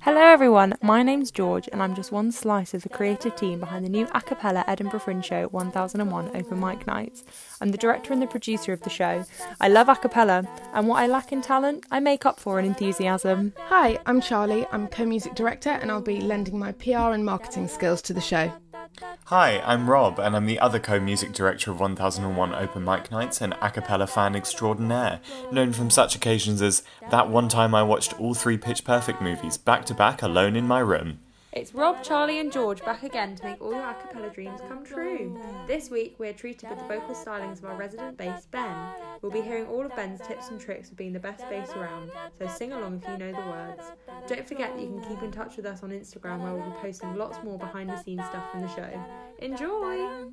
Hello, everyone. My name's George, and I'm just one slice of the creative team behind the new a cappella Edinburgh Fringe Show 1001 Open Mic Nights. I'm the director and the producer of the show. I love a cappella, and what I lack in talent, I make up for in enthusiasm. Hi, I'm Charlie. I'm co music director, and I'll be lending my PR and marketing skills to the show. Hi, I'm Rob, and I'm the other co music director of 1001 Open Mic Nights and a cappella fan extraordinaire, known from such occasions as that one time I watched all three Pitch Perfect movies back to back alone in my room. It's Rob, Charlie, and George back again to make all your a cappella dreams come true. This week, we're treated with the vocal stylings of our resident bass, Ben. We'll be hearing all of Ben's tips and tricks for being the best bass around, so sing along if you know the words. Don't forget that you can keep in touch with us on Instagram where we'll be posting lots more behind the scenes stuff from the show. Enjoy!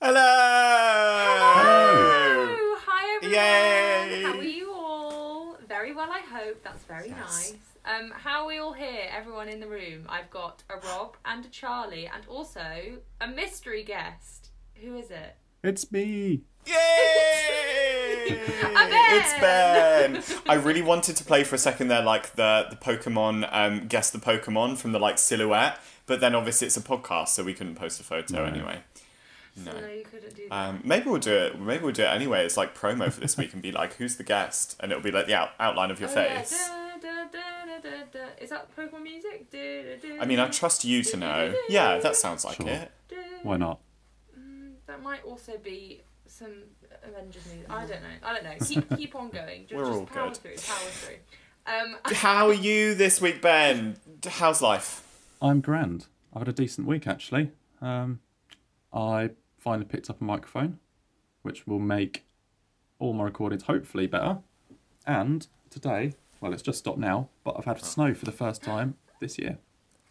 Hello! Hope. That's very Yes. nice. Um, how are we all here? Everyone in the room. I've got a Rob and a Charlie, and also a mystery guest. Who is it? It's me. Yay! Ben! It's Ben. I really wanted to play for a second there, like the the Pokemon, um, guess the Pokemon from the like silhouette, but then obviously it's a podcast, so we couldn't post a photo No. anyway. No. No, you couldn't do that. Um, maybe we'll do it. Maybe we'll do it anyway. It's like promo for this week, and be like, "Who's the guest?" And it'll be like the out- outline of your Oh, yeah. face. Da, da, da, da, da, da. Is that Pokemon music? Da, da, da, I mean, I trust you to know. Yeah, that sounds like Sure. it. da. Why not? Mm, That might also be some Avengers music. I don't know. I don't know. Keep keep on going. Just, We're just all power good. through. Power through. Um, How are you this week, Ben? How's life? I'm grand. I've had a decent week actually. Um, I finally picked up a microphone, which will make all my recordings hopefully better. And today, well, it's just stopped now, but I've had snow for the first time this year.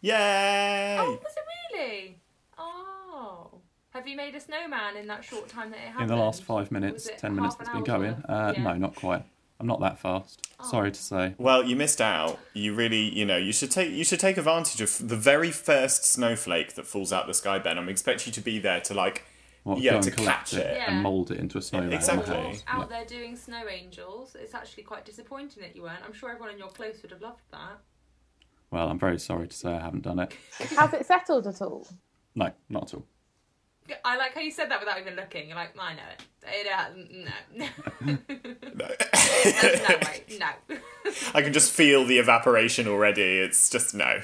Yay! oh, was it really? Oh. Have you made a snowman in that short time that it happened? In the last five minutes, ten minutes half that's an been hour's going. Uh, Yeah. No, not quite. I'm not that fast. Sorry to say. Well, you missed out. You really, you know, you should take you should take advantage of the very first snowflake that falls out the sky, Ben. I'm expecting you to be there to like, What, yeah, to collect catch it. Yeah. and mould it into a snowman. Exactly. Out Yeah. there doing snow angels. It's actually quite disappointing that you weren't. I'm sure everyone in your close would have loved that. Well, I'm very sorry to say I haven't done it. Has it settled at all? No, not at all. I like how you said that without even looking. You're like, I know it. It hasn't. No. no, wait, no. I can just feel the evaporation already. It's just no.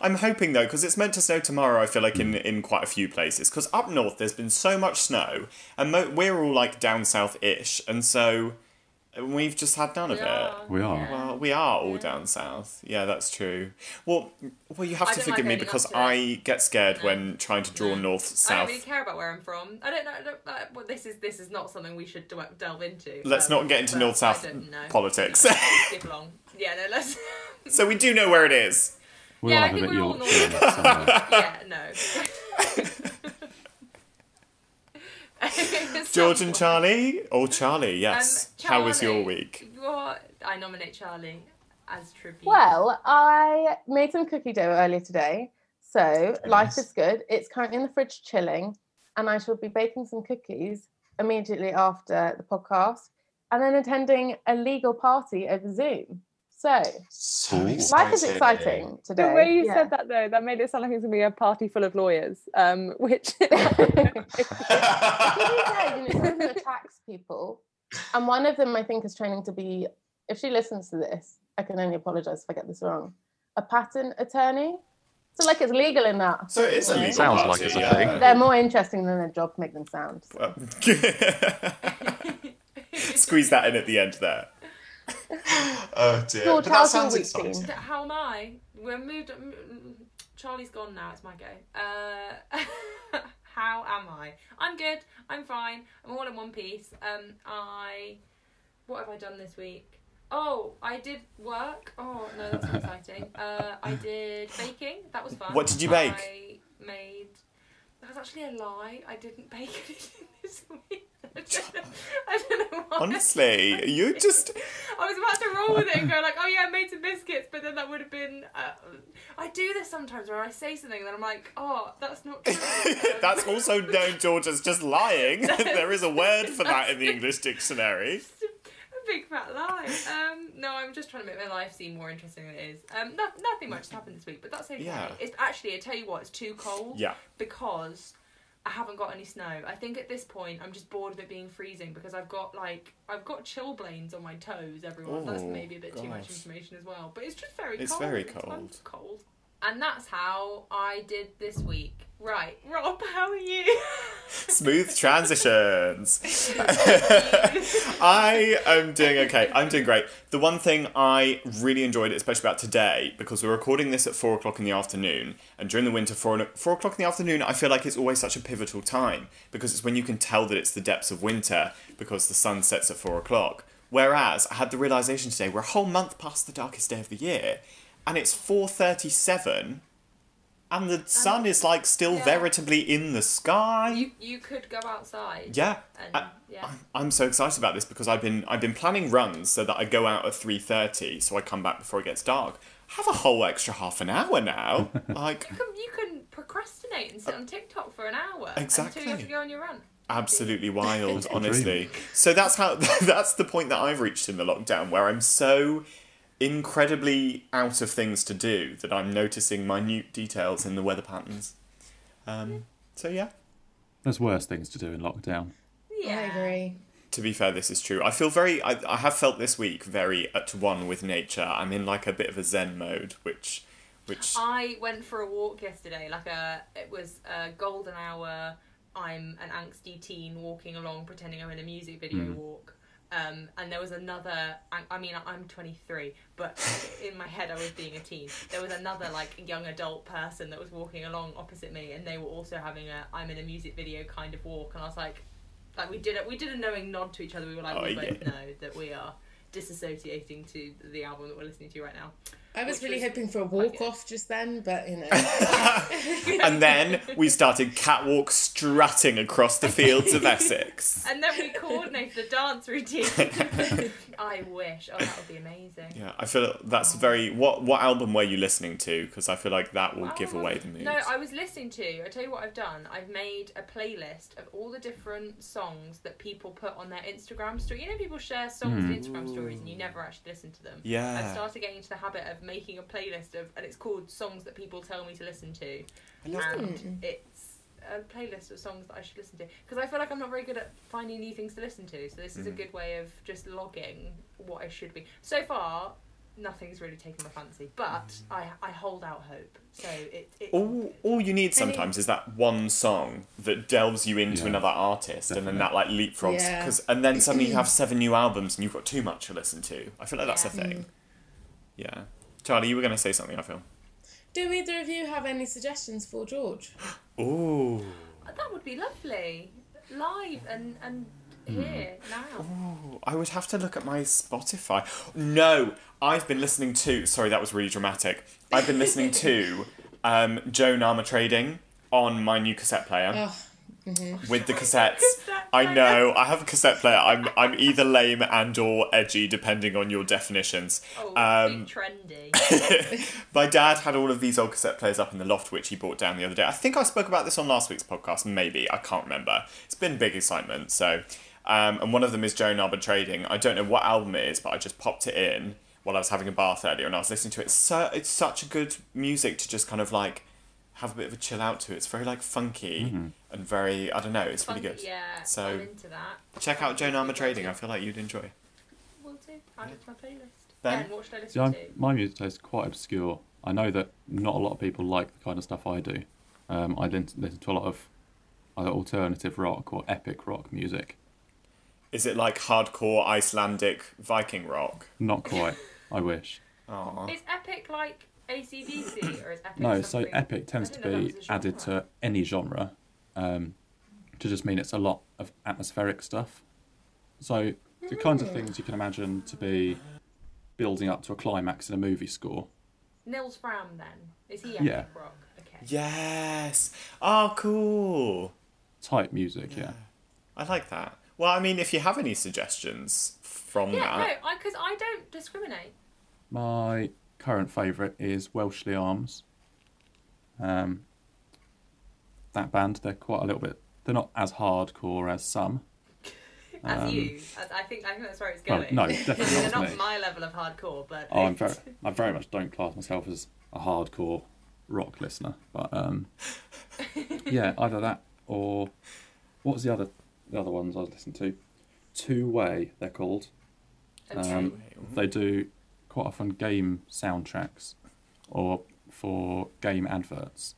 I'm hoping though, because it's meant to snow tomorrow. I feel like in in quite a few places. Because up north, there's been so much snow, and mo- we're all like down south-ish, and so we've just had none of it. We are. Well, we are all down south. Yeah, that's true. Well, well, you have I to don't forgive like me owning up because to it. I get scared No. when trying to draw No. north I don't south. really care about where I'm from. I don't know. I don't, uh, well, this is this is not something we should de- delve into. Let's um, not get into but north south don't know. politics. Skip along. Yeah, no, let's. so we do know where it is. We Yeah, all I have a think bit we're all Yorkshire in normal. it somewhere. yeah, no. George and Charlie, or Charlie? Yes. Um, How was your Charlie, week? What? I nominate Charlie as tribute. Well, I made some cookie dough earlier today. So life nice. is good. It's currently in the fridge chilling, and I shall be baking some cookies immediately after the podcast and then attending a legal party over Zoom. So So life is exciting today. The way you Yeah. said that though, that made it sound like it was gonna be a party full of lawyers. Um, which To be fair, you know, some of them are tax people, and one of them I think is training to be. If she listens to this, I can only apologise if I get this wrong. A patent attorney. So like it's legal in that. So it is a you know. Sounds party, like it's a yeah. thing. They're more interesting than their job make them sound. so. Well, Squeeze that in at the end there. Oh dear. George, But that how's your sounds week exciting. been? How am I? We're moved. m- m- Charlie's gone now. It's my go. Uh, how am I? I'm good. I'm fine. I'm all in one piece. Um, I. What have I done this week? Oh, I did work. Oh no, that's not exciting. Uh, I did baking. That was fun. What did you bake? I made. That was actually a lie. I didn't bake anything this week. I don't know why. Honestly, you just. I was about to roll with it and go like, oh yeah, I made some biscuits, but then that would have been. Uh, I do this sometimes where I say something and then I'm like, oh, that's not true. That's also known, George, as just lying. there is a word for that in the English dictionary. a, a big fat lie. Um, no, I'm just trying to make my life seem more interesting than it is. Um, no, nothing much has happened this week, but that's okay. Yeah. It's actually, I tell you what, it's too cold. Yeah. because I haven't got any snow. I think at this point I'm just bored of it being freezing because I've got like I've got chilblains on my toes. Everyone, that's maybe a bit too much information as well. But it's just very It's cold. very cold. cold. And that's how I did this week. Right, Rob, how are you? Smooth transitions. I am doing okay. I'm doing great. The one thing I really enjoyed, especially about today, because we're recording this at four o'clock in the afternoon, and during the winter, four, four o'clock in the afternoon, I feel like it's always such a pivotal time because it's when you can tell that it's the depths of winter because the sun sets at four o'clock. Whereas I had the realization today we're a whole month past the darkest day of the year, and it's four thirty-seven. And the sun is like still Yeah. veritably in the sky. you you could go outside. Yeah, And I, yeah. I'm- I'm so excited about this because I've been I've been planning runs so that I go out at three thirty, so I come back before it gets dark. Have a whole extra half an hour now. Like You can, you can procrastinate and sit on TikTok for an hour until you have to go on your run. absolutely wild, honestly. So that's how that's the point that I've reached in the lockdown where I'm so incredibly out of things to do that I'm noticing minute details in the weather patterns. Um, so yeah. There's worse things to do in lockdown. Yeah. I agree. to be fair, this is true. I feel very. I, I have felt this week very at one with nature. I'm in like a bit of a zen mode, which, which. I went for a walk yesterday. Like a, it was a golden hour. I'm an angsty teen walking along, pretending I'm in a music video walk. Um, and there was another. I, I mean, I'm 23, but in my head I was being a teen. There was another like young adult person that was walking along opposite me, and they were also having a I'm in a music video kind of walk. And I was like, like we did it. We did a knowing nod to each other. We were like, Oh, we both know that we are disassociating to the album that we're listening to right now. I was really was hoping for a walk off just then, but you know. and then we started catwalk strutting across the fields of Essex. And then we coordinated a dance routine. I wish. Oh, that would be amazing. Yeah, I feel that's oh. very. What what album were you listening to? Because I feel like that will Oh, give away the mood. No, I was listening to. I tell you what I've done. I've made a playlist of all the different songs that people put on their Instagram story. You know, people share songs in Instagram stories, and you never actually listen to them. Yeah. I've started getting into the habit of making a playlist of, and it's called songs that people tell me to listen to, and it's a playlist of songs that I should listen to because I feel like I'm not very good at finding new things to listen to. So this is a Mm. good way of just logging what I should be. So far, nothing's really taken my fancy, but I I hold out hope. So it it's Mm. all, all you need sometimes is that one song that delves you into Yeah. another artist and then that like leapfrogs Yeah. because and then suddenly you have seven new albums and you've got too much to listen to i feel like that's a Yeah. thing yeah charlie you were going to say something i feel Do either of you have any suggestions for George? Ooh. that would be lovely, live and and here now. Ooh, I would have to look at my Spotify. No, I've been listening to. Sorry, that was really dramatic. I've been listening to um, Joan Armatrading on my new cassette player Oh, with the cassettes. Cassette I know. I have a cassette player. I'm I'm either lame and or edgy depending on your definitions. Oh, Um, trendy. My dad had all of these old cassette players up in the loft, which he brought down the other day. I think I spoke about this on last week's podcast, maybe. I can't remember. It's been big excitement. So, um, and one of them is Joan Armatrading. I don't know what album it is, but I just popped it in while I was having a bath earlier and I was listening to it. It's, so, it's such a good music to just kind of like have a bit of a chill out to. It. It's very like funky and very, I don't know, it's really good. Yeah, So- I'm into that. Check out Joan Armatrading. I feel like you'd enjoy. Will do. Add it to my playlist. Ben? Ben, what should I listen See, to? my music taste is quite obscure. I know that not a lot of people like the kind of stuff I do. Um, I listen, listen to a lot of either alternative rock or epic rock music. Is it like hardcore Icelandic Viking rock? Not quite. I wish. Aww. Is epic like ACDC or is epic No, so epic tends to be that was a added to any genre, um, to just mean it's a lot of atmospheric stuff. So the kinds of things you can imagine to be building up to a climax in a movie score. Nils Frahm then. Is he epic Yeah. rock? Okay. Yes. Oh, cool. Type music, yeah. I like that. Well, I mean, if you have any suggestions from Yeah, that, no, because I, don't discriminate. My current favourite is Welshly Arms. Um, that band, they're quite a little bit. They're not as hardcore as some. As Um, you, as I think I think that's where it's Well, going. no, definitely They're not my level of hardcore, but Oh, I'm very, I very much don't class myself as a hardcore rock listener, but um, yeah, either that or what was the other the other ones I was listening to? Two Way, they're called. Um, they do quite often game soundtracks or for game adverts.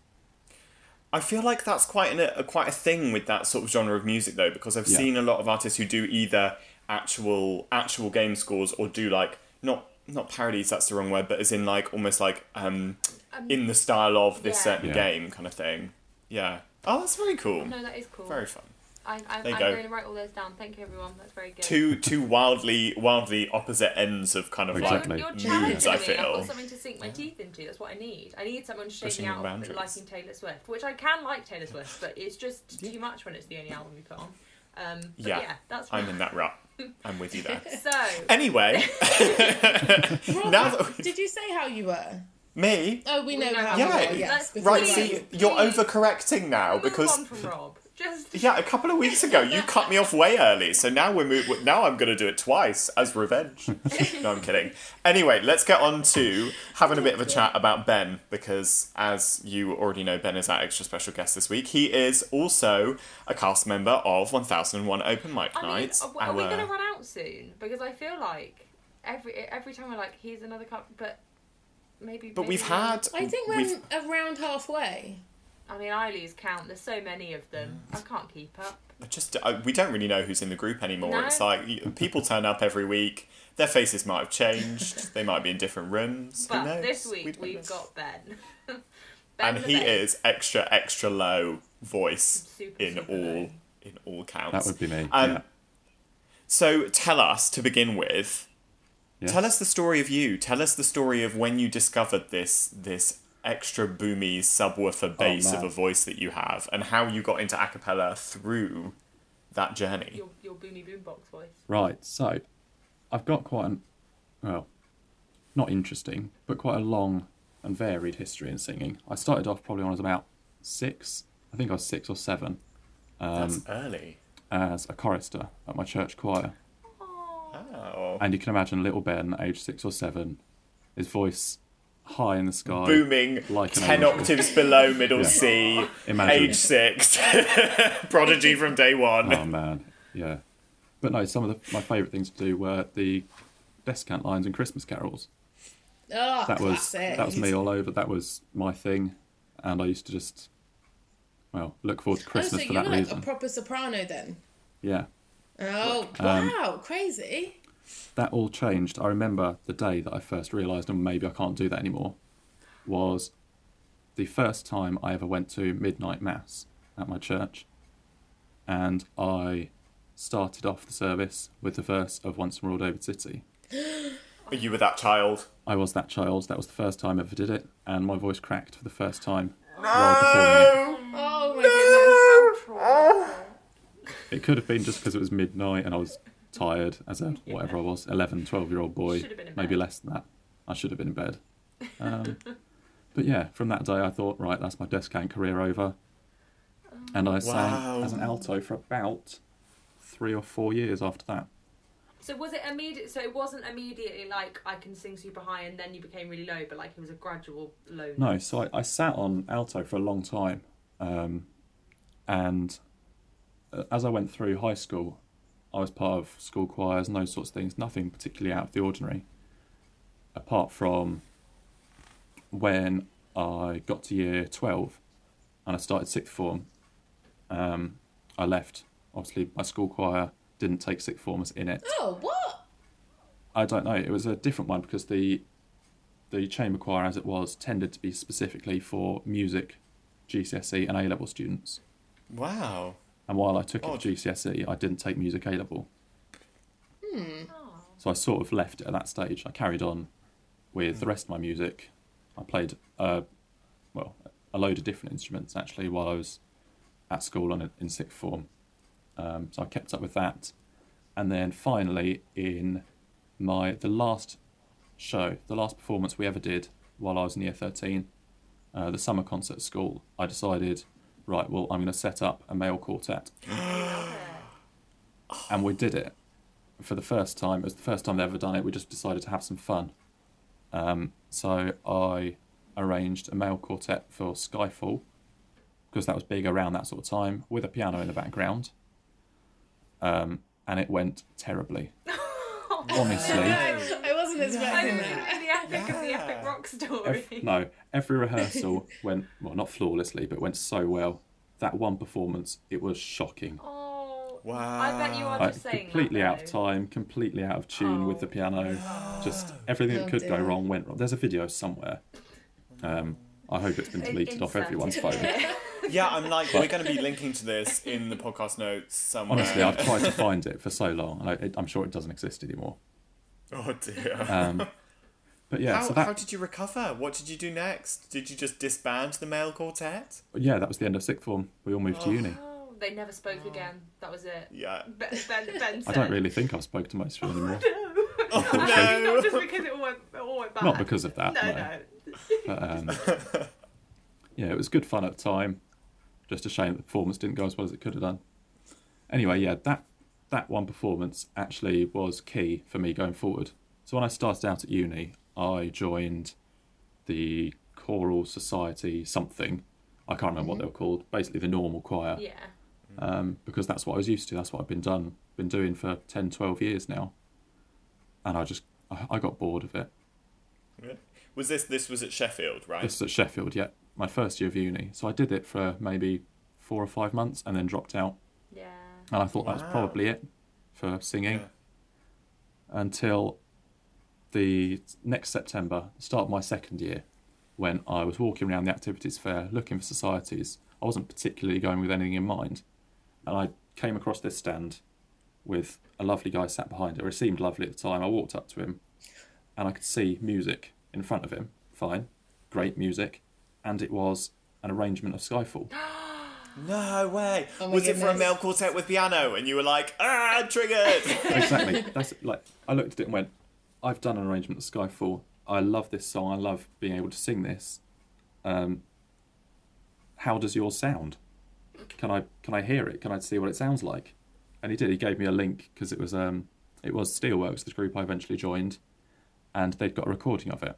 I feel like that's quite an, a quite a thing with that sort of genre of music though, because I've Yeah. seen a lot of artists who do either actual actual game scores or do like not not parodies. That's the wrong word, but as in like almost like um, Um, in the style of this yeah. certain Yeah. game kind of thing. Yeah. Oh, that's very cool. no, that is cool. Very fun. I, I, There you I'm go. going to write all those down. Thank you, everyone. That's very good. Two two wildly wildly opposite ends of kind of Exactly. You're, like you're moods. challenging I me. I've feel. got something to sink my teeth into. That's what I need. I need someone Pushing shaking the out boundaries. liking Taylor Swift, which I can like Taylor Swift, but it's just too much when it's the only album we put on. Um, but Yeah. yeah, that's I'm in that rut. I'm with you there. So, Anyway, Rob, now that we- did you say how you were? me. Oh, we know We know how how you you were. are. Yes, Right, you see, went. you're overcorrecting now move because on from Rob. Just Yeah, a couple of weeks ago you cut me off way early, so now we're move- now I'm going to do it twice as revenge. no, I'm kidding. Anyway, let's get on to having a bit of a chat about Ben because, as you already know, Ben is our extra special guest this week. He is also a cast member of 1001 Open Mic I mean, Nights. are, are we our- going to run out soon? Because I feel like every every time we're like, here's another cup, but maybe. But maybe we've had. I think we're around halfway. I mean, I lose count. There's so many of them. I can't keep up. just uh, we don't really know who's in the group anymore. No. It's like people turn up every week. Their faces might have changed. they might be in different rooms. Who But knows? this week don't we've know. got Ben. ben and he bass. is extra extra low voice Super, in super all low. in all counts. That would be me. Um, yeah. So tell us to begin with. Yes. Tell us the story of you. Tell us the story of when you discovered this this extra boomy subwoofer bass of a voice that you have, and how you got into a cappella through that journey. Your, your boomy boombox voice. Right, so I've got quite an, well, not interesting, but quite a long and varied history in singing. I started off probably when I was about six, I think I was six or seven, That's um, early. as a chorister at my church choir. Oh. And you can imagine little Ben, age six or seven, his voice high in the sky. Booming, like an 10 angel. octaves below middle Yeah. C, Imagine. age 6, prodigy from day one. Oh man, yeah. But no, some of the, my favourite things to do were the descant lines and Christmas carols. Oh, that was classic. that was me all over. That was my thing, and I used to just well look forward to Oh, Christmas so for you that were like reason. a proper soprano then? Yeah, Oh, Um, wow, crazy. That all changed. I remember the day that I first realised, and maybe I can't do that anymore, was the first time I ever went to midnight mass at my church, and I started off the service with the verse of Once More David City. You were that child. I was that child. That was the first time I ever did it, and my voice cracked for the first time while performing it. Oh my goodness. It could have been just because it was midnight and I was tired as a whatever I was, 11, 12 year old boy, Should have been in maybe bed. less than that. I should have been in bed. Um, but yeah, from that day I thought, right, that's my descant career over. And I sang as an alto for about three or four years after that. So was it immediate? So it wasn't immediately like I can sing super high and then you became really low, but like it was a gradual low. No, so I, I sat on alto for a long time. Um, and uh, as I went through high school, I was part of school choirs and those sorts of things, nothing particularly out of the ordinary. Apart from when I got to year 12 and I started sixth form, um, I left. Obviously, my school choir didn't take sixth formers in it. Oh, what? I don't know. It was a different one because the the chamber choir, as it was, tended to be specifically for music, GCSE, and A level students. Wow. And while I took it for GCSE, I didn't take music A level. Hmm. So I sort of left it at that stage. I carried on with the rest of my music. I played, uh, well, a load of different instruments actually while I was at school and in sixth form. Um, so I kept up with that, and then finally in my the last show, the last performance we ever did while I was in year thirteen, uh, the summer concert at school, I decided, right, well, I'm going to set up a male quartet, and we did it for the first time. It was the first time they'd ever done it. We just decided to have some fun. Um, so I arranged a male quartet for Skyfall because that was big around that sort of time with a piano in the background. Um, and it went terribly. Honestly, I wasn't expecting the that. Epic of the epic rock story. ev- no, every rehearsal went well, not flawlessly, but went so well. That one performance, it was shocking. Oh, Wow. I bet you are Like, just saying completely that, out of time, completely out of tune with the Oh. piano. Just everything that Oh, could go wrong went wrong. There's a video somewhere. Um, I hope it's been In- deleted off everyone's phone. Yeah, I'm like, we're going to be linking to this in the podcast notes somewhere. Honestly, I've tried to find it for so long, and I, it, I'm sure it doesn't exist anymore. Oh dear. Um, but yeah, how, so that how did you recover? What did you do next? Did you just disband the male quartet? yeah, that was the end of sixth form. We all moved to uni. Oh, they never spoke again. That was it. Yeah. Ben, ben, ben I don't really think I've spoken to most of them anymore. Oh no. Not just because it all went, it all went bad. Not because of that, No, no. no. But um, yeah, it was good fun at the time. Just a shame that the performance didn't go as well as it could have done. Anyway, yeah, that that one performance actually was key for me going forward. So when I started out at uni, I joined the choral society something. I can't remember what they were called. Basically, the normal choir. Yeah. um, because that's what I was used to. That's what I've been done, been doing for 10, 12 years now. And I just, I, I got bored of it. Was this this was at Sheffield, right? This is at Sheffield, yeah. my first year of uni. So I did it for maybe four or five months and then dropped out. Yeah. And I thought that was probably it for singing Yeah. until the next September, start of my second year, when I was walking around the activities fair looking for societies. I wasn't particularly going with anything in mind. And I came across this stand with a lovely guy sat behind it, or he seemed lovely at the time. I walked up to him and I could see music in front of him. Fine, great music. And it was an arrangement of Skyfall. No way. Oh my was it for a male quartet with piano? And you were like, ah, triggered. exactly. That's like I looked at it and went, I've done an arrangement of Skyfall. I love this song. I love being able to sing this. Um, how does yours sound? Can I can I hear it? Can I see what it sounds like? And he did. He gave me a link because it was um it was Steelworks, the group I eventually joined, and they'd got a recording of it.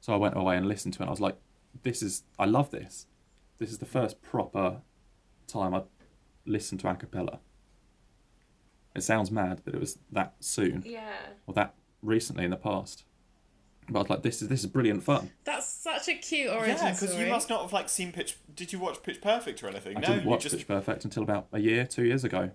So I went away and listened to it. and I was like, this is I love this. This is the first proper time I listened to a cappella. It sounds mad that it was that soon Yeah. or that recently in the past. But I was like, this is this is brilliant fun. That's such a cute origin yeah, because story. you must not have like seen Pitch. Did you watch Pitch Perfect or anything? I no, didn't you watch just. Pitch Perfect until about a year, two years ago.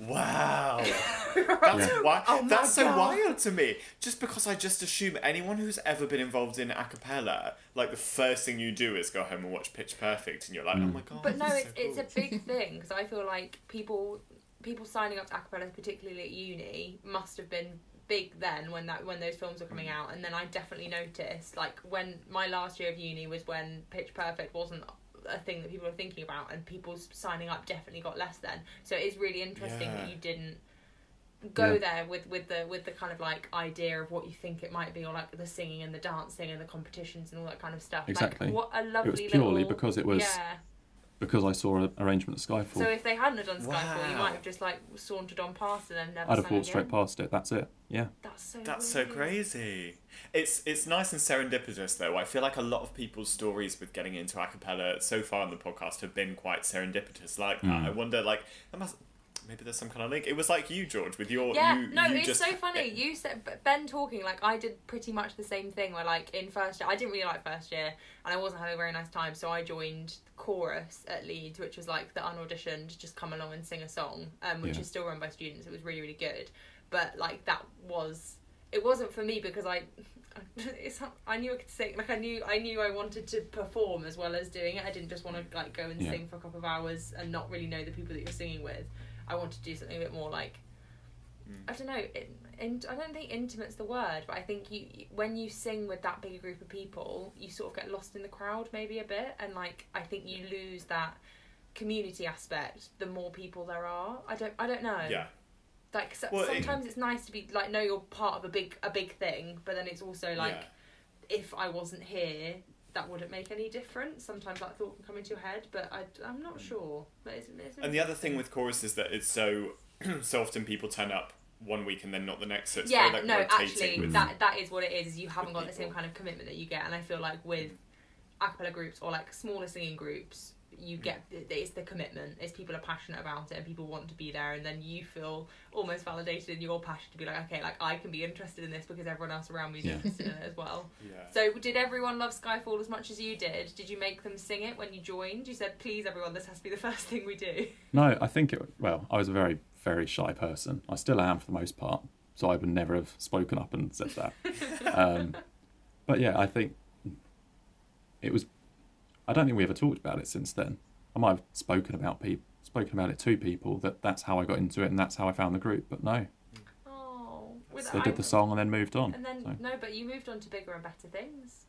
Wow. That's Yeah. wi- Oh my That's so God. wild to me. Just because I just assume anyone who's ever been involved in a cappella, like the first thing you do is go home and watch Pitch Perfect, and you're like, oh mm. my god. But no, this it's is so it's cool. a big thing because I feel like people people signing up to a acapella, particularly at uni, must have been big then when that when those films were coming mm. out. And then I definitely noticed like when my last year of uni was when Pitch Perfect wasn't a thing that people were thinking about, and people's signing up definitely got less then. So it is really interesting that you didn't go Yeah. there with with the with the kind of like idea of what you think it might be or like the singing and the dancing and the competitions and all that kind of stuff Exactly. like what a lovely It was purely little- because it was yeah because I saw an arrangement of Skyfall. so if they hadn't have done Skyfall, you might have just like sauntered on past and then never. I'd have walked straight past it. That's it. Yeah. That's so. That's so crazy. It's it's nice and serendipitous though. I feel like a lot of people's stories with getting into a cappella so far on the podcast have been quite serendipitous like that. Mm. I wonder like that must maybe there's some kind of link. It was like you, George, with your Yeah, you, no, you it's just, so funny. You said but Ben talking like I did pretty much the same thing. Where like in first year, I didn't really like first year, and I wasn't having a very nice time. So I joined chorus at Leeds, which was like the unauditioned, just come along and sing a song, um, which Yeah. is still run by students. It was really really good, but like that was it wasn't for me because I. It's, I knew I could sing. Like I knew, I knew I wanted to perform as well as doing it. I didn't just want to like go and Yeah. sing for a couple of hours and not really know the people that you're singing with. I want to do something a bit more like hmm. I don't know. It, in, I don't think intimate's the word, but I think you when you sing with that big group of people, you sort of get lost in the crowd maybe a bit, and like I think you lose that community aspect, the more people there are. I don't I don't know. Yeah. Like so, Well, it- sometimes it's nice to be like know you're part of a big a big thing, but then it's also like if I wasn't here, that wouldn't make any difference. Sometimes that thought can come into your head, but I I'm not sure. But it's, it's Mm. And the other thing with chorus is that it's so so often people turn up one week and then not the next. So it's yeah, very, like, no, rotating actually, with that that is what it is. You haven't got the same kind of commitment that you get, and I feel like with a cappella groups or like smaller singing groups, you get it's the commitment. It's people are passionate about it and people want to be there, and then you feel almost validated in your passion to be like, okay, like I can be interested in this because everyone else around me is Yeah. interested in it as well. Yeah. So, did everyone love Skyfall as much as you did? Did you make them sing it when you joined? You said, please, everyone, this has to be the first thing we do. No, I think it. Well, I was a very, very shy person. I still am for the most part. So I would never have spoken up and said that. um, but yeah, I think it was. I don't think we ever talked about it since then. I might have spoken about people, spoken about it to people that that's how I got into it and that's how I found the group. But no, Oh, with they did the song and then moved on. And then so, no, but you moved on to bigger and better things.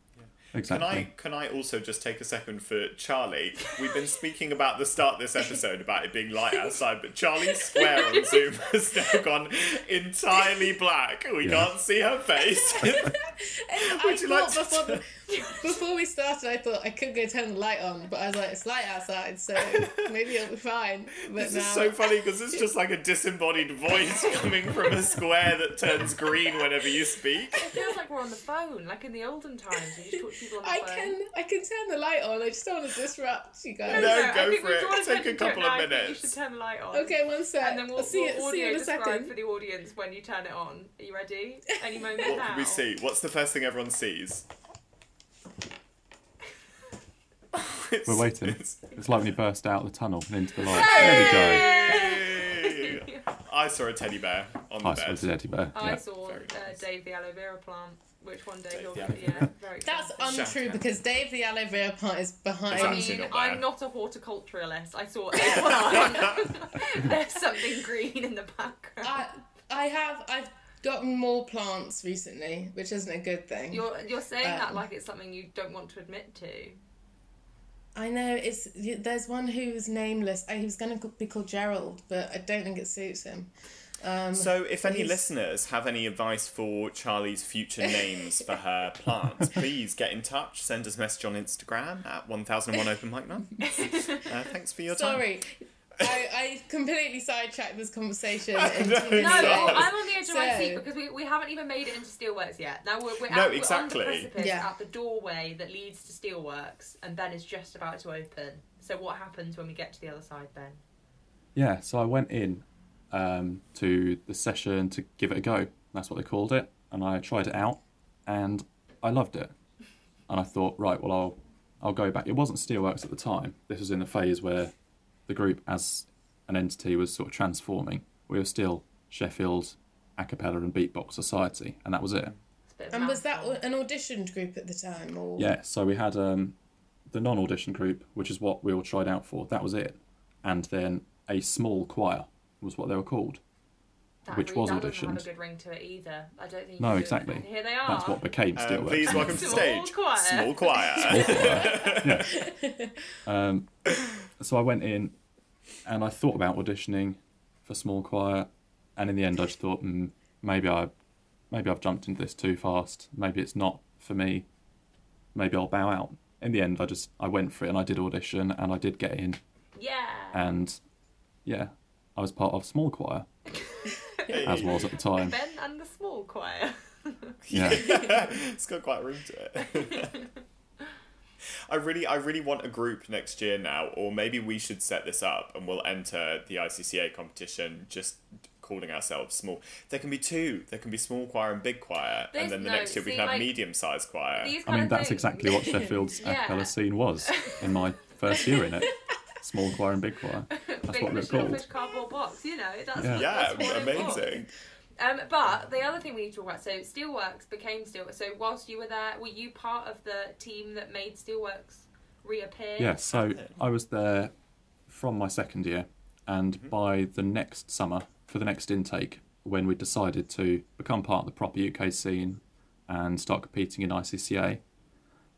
exactly. Can I can I also just take a second for Charlie? We've been speaking about the start of this episode about it being light outside, but Charlie's square on Zoom has now gone entirely black. We Yeah. can't see her face. I Would you like thought to- before, before we started, I thought I could go turn the light on, but I was like, it's light outside, so maybe it'll be fine. But This now, is so funny because it's just like a disembodied voice coming from a square that turns green whenever you speak. It feels like we're on the phone, like in the olden times. You just talk to people on the I phone. can I can turn the light on. I just don't want to disrupt you guys. No, I go think for we've it. drawn Take a attention to it couple of now. I think You should turn the light on. Okay, one sec. And then we'll, I'll see we'll you, see you in a describe second. for the audience when you turn it on. Are you ready? Any moment What now. can we see? What's the first thing everyone sees? It's- We're waiting. it's- It's like when you burst out the tunnel and into the light. There we go. Yay! I saw a teddy bear on the I saw bed. the teddy bear. I Yeah. saw uh. Dave the aloe vera plant, which one day Dave he'll the get. Yeah, very That's exciting. untrue Shout because Dave the aloe vera plant is behind. I mean, not I'm not a horticulturalist. I saw a plant. There's something green in the background. I I have I've gotten more plants recently, which isn't a good thing. You're you're saying that Um, like it's something you don't want to admit to. I know it's there's one who's nameless. Uh, He was going to be called Gerald, but I don't think it suits him. Um, So, if any Please. listeners have any advice for Charlie's future names for her plants, please get in touch. Send us a message on Instagram at 1001 Open Mic Night. Uh, thanks for your time. sorry, I, I completely sidetracked this conversation. No, into No, Sorry. I'm on the edge of my So- seat because we, we haven't even made it into Steelworks yet. Now we're, we're, No, at, exactly. we're on the precipice Yeah. at the doorway that leads to Steelworks, and Ben is just about to open. So what happens when we get to the other side, Ben? Yeah, so I went in um, to the session to give it a go. That's what they called it, and I tried it out, and I loved it. And I thought, right, well, I'll I'll go back. It wasn't Steelworks at the time. This was in the phase where the group, as an entity, was sort of transforming. We were still Sheffield a cappella and beatbox society, and that was it. It's a bit of a and was that an auditioned group at the time, or Yeah, so we had um, the non-audition group, which is what we all tried out for. That was it, and then a small choir was what they were called. That which really- was that doesn't have auditioned. a good ring to it either. I don't think. No, exactly. And here they are. That's what became Steelworks. please welcome to the Small stage. choir. Small choir. Um, so I went in and I thought about auditioning for small choir, and in the end, I just thought mm, maybe I, maybe I've jumped into this too fast. Maybe it's not for me. Maybe I'll bow out. In the end, I just I went for it and I did audition and I did get in, Yeah. and yeah, I was part of small choir as was at the time. Ben and the small choir. Yeah. it's got quite a ring to it. I really, I really want a group next year now, or maybe we should set this up and we'll enter the ICCA competition just calling ourselves small. There can be two. There can be small choir and big choir, This- and then the no, next year we can have like, medium-sized choir. I mean, that's things- exactly what Sheffield's a Yeah. cappella scene was in my first year in it. Small choir and big choir. That's Big what we're called. fish, cardboard box. You know, that's Yeah. yeah, that's what amazing. Um, but the other thing we need to talk about, so Steelworks became Steelworks. So whilst you were there, were you part of the team that made Steelworks reappear? Yeah, so I was there from my second year, and by the next summer, for the next intake, when we decided to become part of the proper UK scene and start competing in ICCA,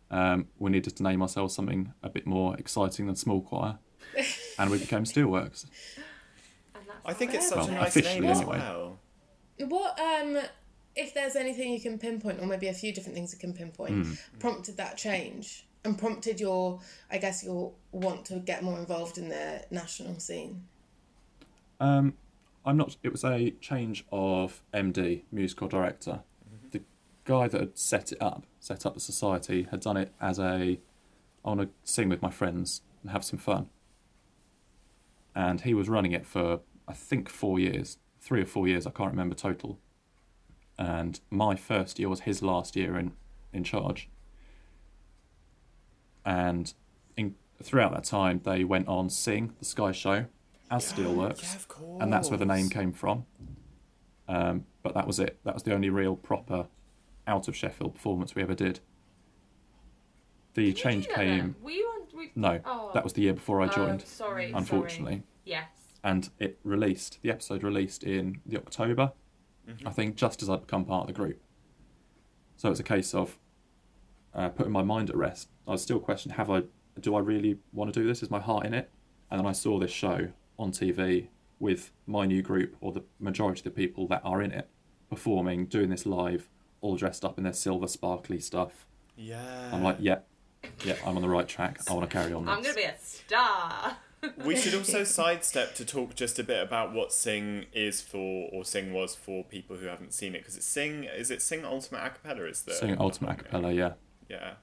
um, we needed to name ourselves something a bit more exciting than small choir. And we became Steelworks. And that's I think it's such it a nice officially name as anyway. well. What um if there's anything you can pinpoint, or maybe a few different things you can pinpoint, Hmm. prompted that change and prompted your, I guess, your want to get more involved in the national scene? Um, I'm not. It was a change of MD, musical director. The guy that had set it up, set up the society, had done it as a, I want to sing with my friends and have some fun. And he was running it for I think four years, three or four years. I can't remember total. And my first year was his last year in in charge. And in, throughout that time, they went on Sing, the Sky Show, as Steelworks Yeah, of course. and that's where the name came from. Um, but that was it. That was the only real proper out of Sheffield performance we ever did. The Did change came. Were you? We... No, Oh. that was the year before I Oh, joined, sorry. unfortunately. Sorry. Yes. And it released. The episode released in the October, I think, just as I'd become part of the group. So it's a case of uh, putting my mind at rest. I was still questioning: Have I? Do I really want to do this? Is my heart in it? And then I saw this show on TV with my new group, or the majority of the people that are in it, performing, doing this live, all dressed up in their silver, sparkly stuff. Yeah. I'm like, yeah, yeah, I'm on the right track. I want to carry on. I'm gonna be a star. we should also sidestep to talk just a bit about what Sing is for, or Sing was for people who haven't seen it, because it's Sing. Is it Sing Ultimate Acapella? Is the Sing Ultimate Acapella, yeah. Yeah.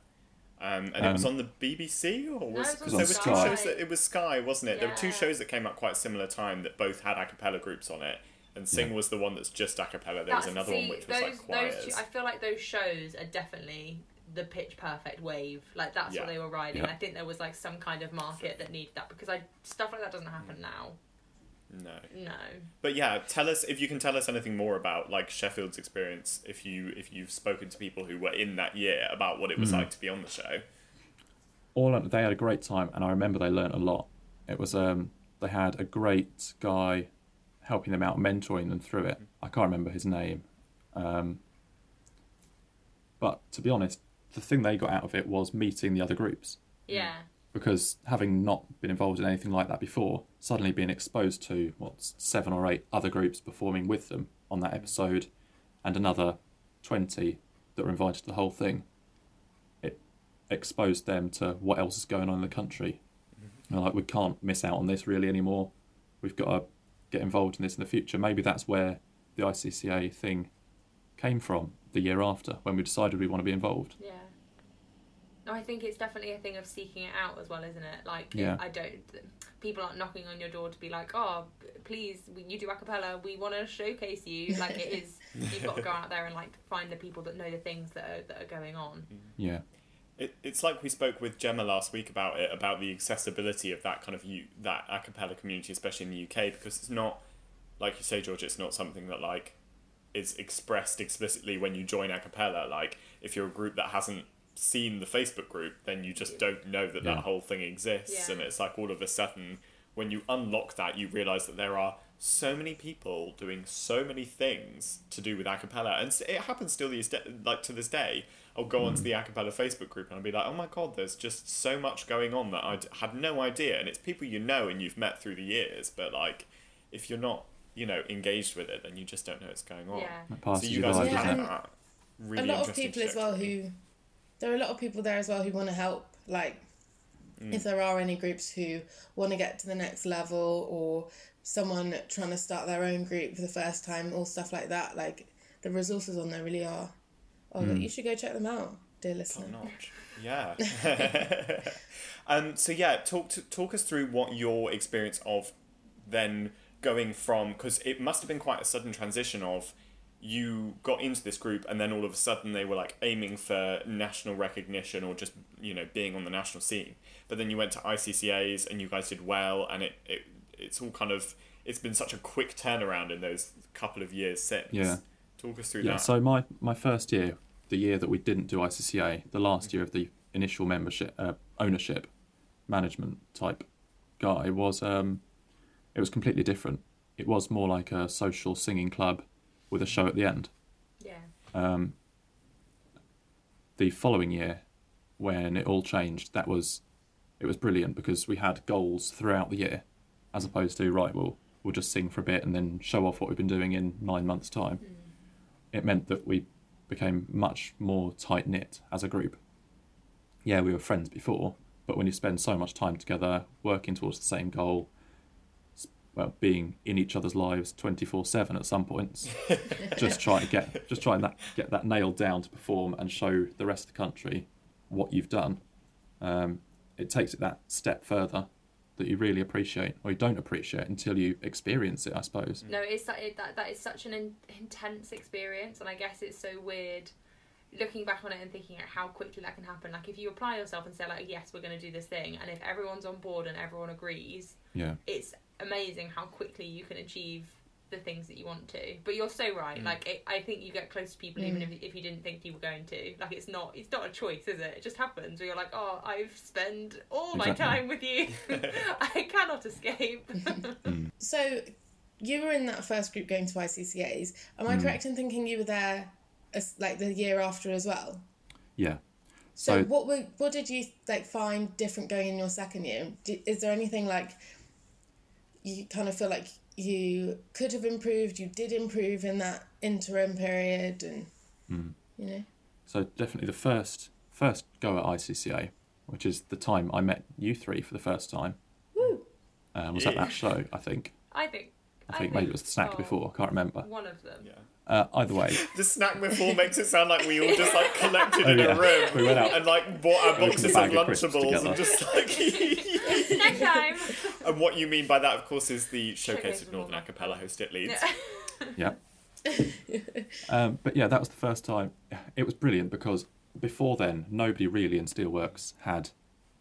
Um, and it was Um, on the BBC, or was it because was there on were two shows that it was Sky, wasn't it? There were two shows that came out quite similar time that both had a cappella groups on it, and Sing was the one that's just a cappella. There was another see, one which was those, like choirs. Those two, I feel like those shows are definitely the pitch perfect wave. Like that's Yeah. what they were riding. Yeah. I think there was like some kind of market that needed that because I stuff like that doesn't happen now. no, No. but yeah, tell us if you can tell us anything more about like Sheffield's experience. If you if you've spoken to people who were in that year about what it was Hmm. like to be on the show. all they had a great time and i remember they learnt a lot it was um they had a great guy helping them out mentoring them through it i can't remember his name um but to be honest the thing they got out of it was meeting the other groups. Yeah. because having not been involved in anything like that before suddenly being exposed to what seven or eight other groups performing with them on that episode and another 20 that were invited to the whole thing it exposed them to what else is going on in the country. Mm-hmm. And like we can't miss out on this really anymore. We've got to get involved in this in the future. Maybe that's where the icca thing came from the year after when we decided we want to be involved. Yeah. No, I think it's definitely a thing of seeking it out as well, isn't it? Like, Yeah. I don't. People aren't knocking on your door to be like, "Oh, please, you do a cappella. We want to showcase you." Like, it is. You've got to go out there and like find the people that know the things that are that are going on. Mm. yeah It, it's like we spoke with Gemma last week about it, about the accessibility of that kind of you that a cappella community, especially in the UK, because it's not like you say, George. It's not something that like is expressed explicitly when you join a cappella. Like if you're a group that hasn't seen the Facebook group, then you just don't know that Yeah. that whole thing exists, Yeah. and it's like all of a sudden when you unlock that, you realize that there are so many people doing so many things to do with a cappella, and it happens still these da- like to this day. I'll go onto the a cappella Facebook group and I'll be like, oh my god, there's just so much going on that I d- had no idea, and it's people you know and you've met through the years, but like if you're not you know engaged with it, then you just don't know what's going on. Yeah. So you you guys by have Yeah, done. Really a lot of people as well who there are a lot of people there as well who want to help like if there are any groups who want to get to the next level or someone trying to start their own group for the first time or stuff like that like the resources on there really are oh you should go check them out dear listener Top notch. Yeah. um, so yeah, talk to, talk us through what your experience of then going from because it must have been quite a sudden transition of you got into this group and then all of a sudden they were like aiming for national recognition or just you know being on the national scene but then you went to ICCAs and you guys did well and it, it it's all kind of it's been such a quick turnaround in those couple of years since Yeah. talk us through Yeah, that so my, my first year, the year that we didn't do ICCA, the last year of the initial membership, uh, ownership, management type guy was um, it was completely different. It was more like a social singing club with a show at the end. Yeah. Um, the following year, when it all changed, that was it was brilliant because we had goals throughout the year, as opposed to right, well, we'll just sing for a bit and then show off what we've been doing in nine months' time. It meant that we became much more tight knit as a group. Yeah, we were friends before, but when you spend so much time together, working towards the same goal, well, being in each other's lives twenty four seven at some points, just trying to get just trying that get that nailed down to perform and show the rest of the country what you've done. Um, it takes it that step further that you really appreciate or you don't appreciate until you experience it, I suppose. No, it's that, it, that that is such an in, intense experience, and I guess it's so weird looking back on it and thinking at how quickly that can happen. Like if you apply yourself and say like, yes, we're going to do this thing, and if everyone's on board and everyone agrees, Yeah. it's amazing how quickly you can achieve the things that you want to. But you're so right. Mm. Like it, I think you get close to people even mm. if, if you didn't think you were going to. Like it's not it's not a choice, is it? It just happens. Where you're like, oh, I've spent all my Exactly. time with you. I cannot escape. Mm. So you were in that first group going to ICCAs. Am I correct in thinking you were there as, like the year after as well? Yeah. So, So- what were what did you like find different going in your second year? Did, is there anything like you kind of feel like you could have improved, you did improve in that interim period, and you know? So definitely the first first go at ICCA, which is the time I met you three for the first time. Uh, was at that show, I think. I think. I think maybe it was the SNAC before. I can't remember. One of them. Yeah. Uh, either way, The SNAC before makes it sound like we all just like collected Oh, in yeah. a room We went out. and like bought our boxes of bag of Lunchables and just like. Next time. and what you mean by that, of course, is the Showcase showcase of of Northern Northern Acapella host at Leeds. Yeah. yeah. um, but yeah, that was the first time. It was brilliant because before then, nobody really in Steelworks had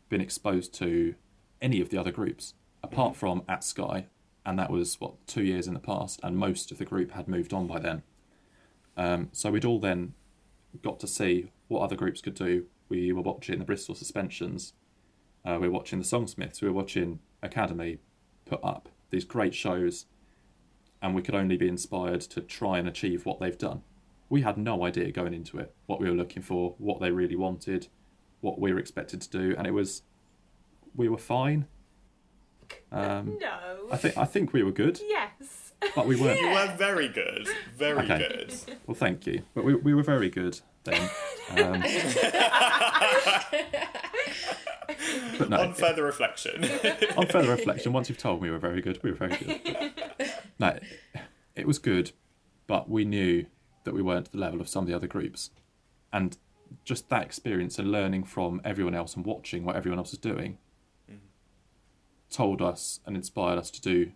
been exposed to any of the other groups apart from at Sky, and that was what two years in the past, and most of the group had moved on by then. Um, so we'd all then got to see what other groups could do. We were watching the Bristol Suspensions, uh, we were watching the Songsmiths, we were watching Academy put up these great shows, and we could only be inspired to try and achieve what they've done. We had no idea going into it what we were looking for, what they really wanted, what we were expected to do, and it was we were fine. Um, no. I think I think we were good, Yes. But we weren't. You were very good. Very Okay. good. Well, thank you, but we we were very good then. Um, but no, On further reflection. on further reflection, once you've told me we were very good, we were very good. no, it was good, but we knew that we weren't at the level of some of the other groups. And just that experience and learning from everyone else and watching what everyone else was doing told us and inspired us to do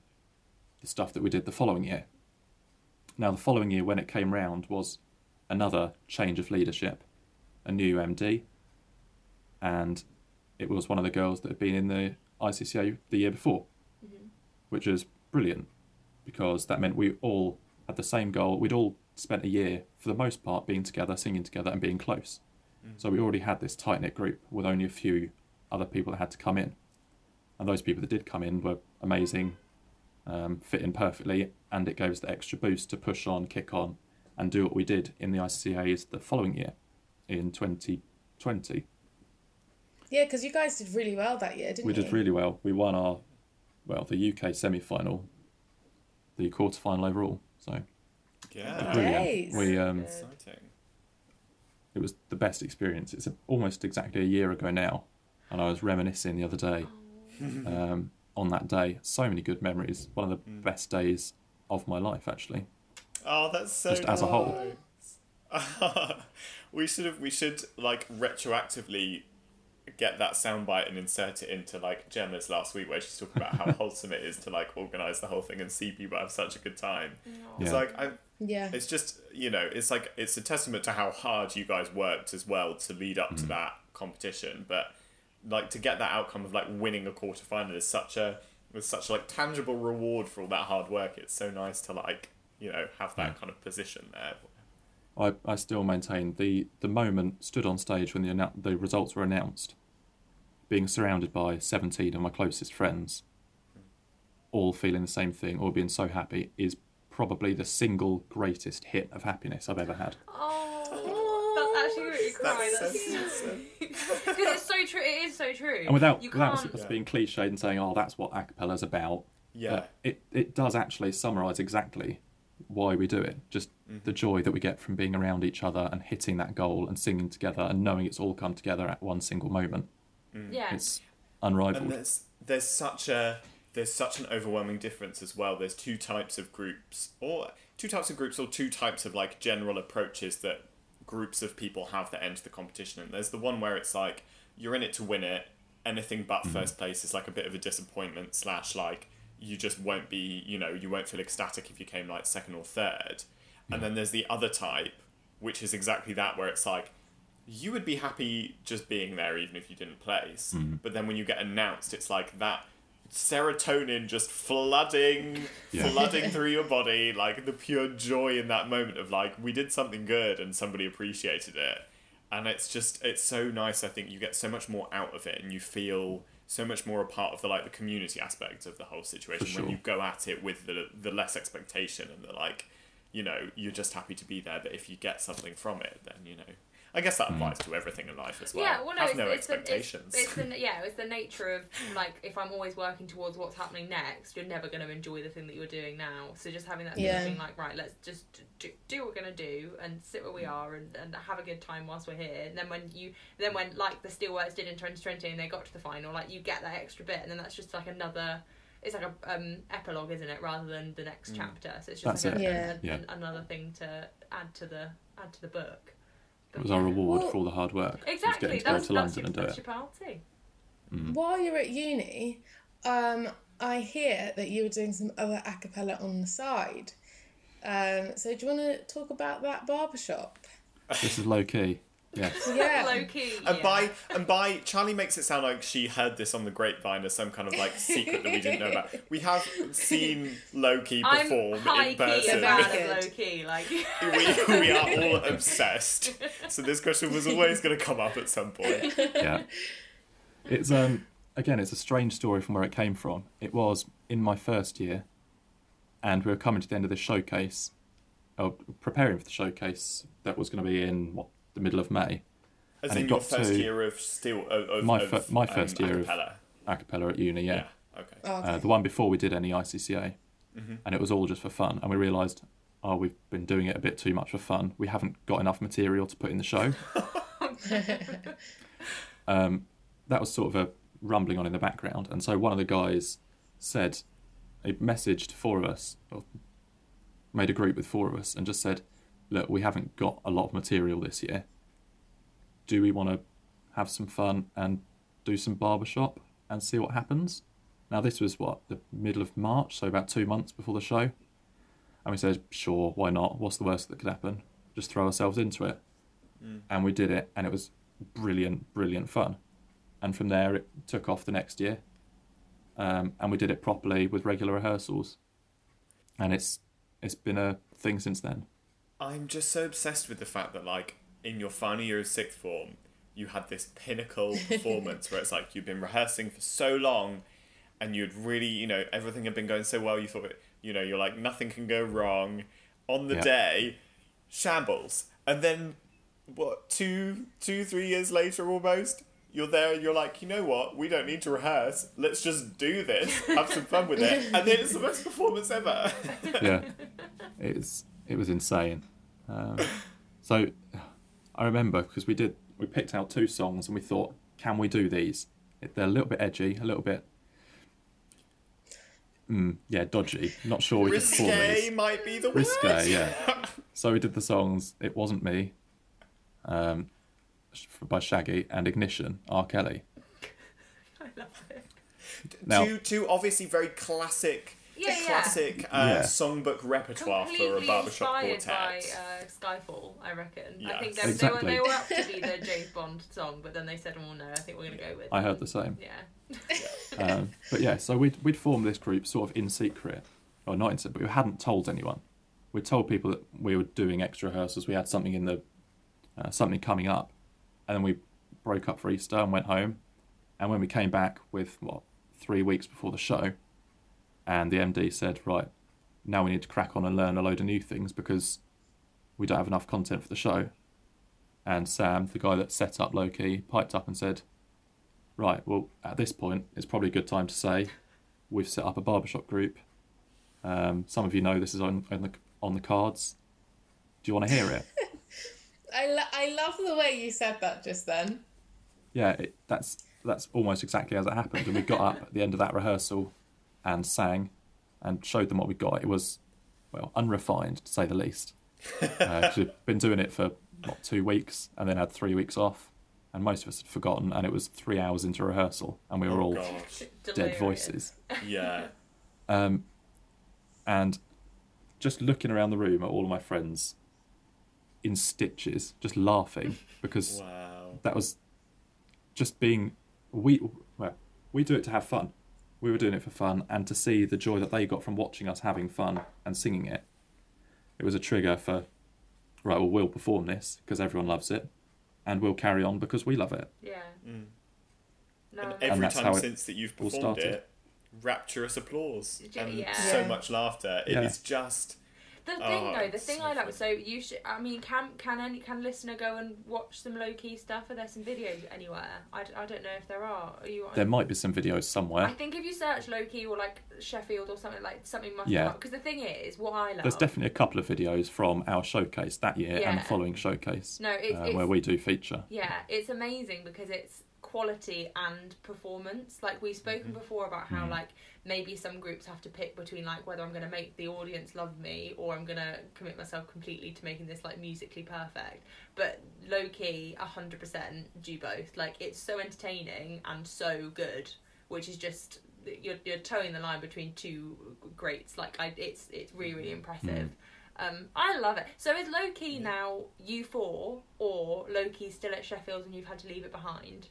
the stuff that we did the following year. Now, the following year, when it came round, was another change of leadership, a new MD, and it was one of the girls that had been in the ICCA the year before, mm-hmm. which was brilliant because that meant we all had the same goal. We'd all spent a year, for the most part, being together, singing together, and being close. Mm. So we already had this tight knit group with only a few other people that had to come in. And those people that did come in were amazing, um, fit in perfectly, and it gave us the extra boost to push on, kick on, and do what we did in the ICCAs the following year in 2020. Yeah, because you guys did really well that year, didn't We you? did really well. We won our, well, the UK semi final, the quarter final overall. So yeah. brilliant. Days. We um, Exciting. it was the best experience. It's almost exactly a year ago now, and I was reminiscing the other day um, on that day. So many good memories. One of the mm. best days of my life, actually. Oh, that's so Just as a whole. we should have. We should like retroactively get that soundbite and insert it into like Gemma's last week, where she's talking about how wholesome it is to like organize the whole thing and see people have such a good time. It's like I. Yeah. It's just you know, it's like it's a testament to how hard you guys worked as well to lead up to mm. that competition. But like to get that outcome of like winning a quarter final is such a with such a, like tangible reward for all that hard work. It's so nice to like you know have that Yeah. kind of position there. I, I still maintain the, the moment stood on stage when the the results were announced, being surrounded by 17 of my closest friends, all feeling the same thing, all being so happy, is probably the single greatest hit of happiness I've ever had. Oh, that's cry. That's That's so awesome. because it's so true. It is so true. And without you without can't. us being cliched and saying, "Oh, that's what a cappella's about," Yeah. but it it does actually summarise exactly why we do it. Just Mm-hmm. the joy that we get from being around each other and hitting that goal and singing together and knowing it's all come together at one single moment. Yeah. It's unrivaled. and unrivaled. there's there's such a there's such an overwhelming difference as well. There's two types of groups, or two types of groups, or two types of like general approaches that groups of people have that enter the competition. And there's the one where it's like you're in it to win it. Anything but mm-hmm. first place is like a bit of a disappointment slash like you just won't be you know you won't feel ecstatic if you came like second or third. And then there's the other type, which is exactly that, where it's like you would be happy just being there even if you didn't place. Mm-hmm. But then when you get announced, it's like that serotonin just flooding, Yeah. flooding through your body, like the pure joy in that moment of like we did something good and somebody appreciated it. And it's just it's so nice. I think you get so much more out of it, and you feel so much more a part of the like the community aspect of the whole situation For when you go at it with the the less expectation and the like you know, you're just happy to be there. But if you get something from it, then you know, I guess that hmm. applies to everything in life as well. Yeah, well, no, Have it's, no it's, the, expectations. it's, it's the yeah, it's the nature of like if I'm always working towards what's happening next, you're never going to enjoy the thing that you're doing now. So just having that thing Yeah. of being like, right, let's just do, do what we're going to do and sit where we hmm. are and, and have a good time whilst we're here. And then when you then when like the Steelworks did in 2020 and they got to the final, like you get that extra bit, and then that's just like another. It's like a um, epilogue, isn't it, rather than the next hmm. chapter? So it's just That's like a, it. Yeah. a- Yeah. another thing to add to the add to the book. It was our reward Well, for all the hard work. was Exactly. getting to go That's, to that's, London your, and do that's it. your party. While you're at uni, um, I hear that you were doing some other a cappella on the side. Um, so do you want to talk about that barbershop? This is low key. Yes. Yeah. Low key. And yeah. by and by, Charlie makes it sound like she heard this on the grapevine as some kind of like secret that we didn't know about. We have seen Loki I'm perform high in person. a fan Very of good. low key. Like we, we are all obsessed. So this question was always going to come up at some point. yeah. It's um again, it's a strange story from where it came from. It was in my first year, and we were coming to the end of this showcase, or preparing for the showcase that was going to be in what the middle of May, As And it in your got first year of still of, of, My of, fir- my um, first year of- acapella. a cappella at uni. Yeah, Yeah. Okay. Oh, okay. Uh, the one before we did any ICCA, and it was all just for fun. And we realised, oh, we've been doing it a bit too much for fun. We haven't got enough material to put in the show. um, that was sort of a rumbling on in the background, and so one of the guys said, he messaged four of us, or made a group with four of us, and just said, "Look, we haven't got a lot of material this year. Do we want to have some fun and do some barbershop and see what happens?" Now this was what the middle of March, so about two months before the show, and we said, "Sure, why not? What's the worst that could happen? Just throw ourselves into it." And we did it, and it was brilliant, brilliant fun. And from there, it took off the next year, um, and we did it properly with regular rehearsals, and it's it's been a thing since then. I'm just so obsessed with the fact that like in your final year of sixth form, you had this pinnacle performance where it's like you've been rehearsing for so long, and you'd really you know everything had been going so well. You thought you know you're like nothing can go wrong. On the Yeah. day, shambles, and then what two two three years later almost. You're there and you're like, you know what? We don't need to rehearse. Let's just do this. Have some fun with it. And then it's the best performance ever. yeah, it's it was insane. Um, so I remember because we did we picked out two songs and we thought, can we do these? They're a little bit edgy, a little bit, mm, yeah, dodgy. Not sure we could perform Risque these. might be the word. Risque, yeah. So we did the songs. It wasn't me, um, by Shaggy and Ignition, R. Kelly. I love it. Now, two, two obviously very classic, Yeah, yeah. classic uh, Yeah. songbook repertoire for a Completely barbershop inspired by quartet. uh, Skyfall, I reckon. I think they, they, were, they were up to be the James Bond song, but then they said, "Oh no, I think we're going to go with." I heard the same. Yeah. um, but yeah, so we'd, we'd formed this group sort of in secret, or not in secret, but we hadn't told anyone. We told people that we were doing extra rehearsals. We had something in the uh, something coming up, and then we broke up for Easter and went home. And when we came back with what three weeks before the show, and the MD said, "Right, now we need to crack on and learn a load of new things because we don't have enough content for the show." And Sam, the guy that set up Loki, piped up and said, Right, well, at this point, it's probably a good time to say we've set up a barbershop group. Um, some of you know this is on, on, the, on the cards. Do you want to hear it? I, lo- I love the way you said that just then. yeah, it, that's that's almost exactly as it happened. And we got up at the end of that rehearsal and sang and showed them what we got. It was, well, unrefined to say the least. Uh, 'cause we'd been doing it for what two weeks and then had three weeks off, and most of us had forgotten. And it was three hours into rehearsal, and we were Oh, all gosh. dead Delirious. voices. Yeah. Um, and just looking around the room at all of my friends in stitches, just laughing because Wow. that was just being we well we do it to have fun we were doing it for fun and to see the joy that they got from watching us having fun and singing it it was a trigger for right well we'll perform this because everyone loves it and we'll carry on because we love it Yeah. Mm. No, And every that's time since that you've performed it, rapturous applause and yeah. so much laughter. It is Yeah. just The thing Oh, though, the thing so I like, so you should. I mean, can can any can listener go and watch some low key stuff? Are there some videos anywhere? I, d- I don't know if there are. Are you? there might be some videos somewhere. I think if you search low key or like Sheffield or something like something must Yeah. Because the thing is, what I love. there's definitely a couple of videos from our showcase that year and the following showcase no, it's, uh, it's where we do feature Yeah, it's amazing because it's quality and performance. Like we've spoken before about how Mm. like maybe some groups have to pick between like whether I'm going to make the audience love me or I'm going to commit myself completely to making this like musically perfect. But low key, hundred percent do both. Like it's so entertaining and so good, which is just you're you're towing the line between two greats. Like I, it's it's really really impressive. Um, I love it. So is low key now you four or low key still at Sheffield and you've had to leave it behind?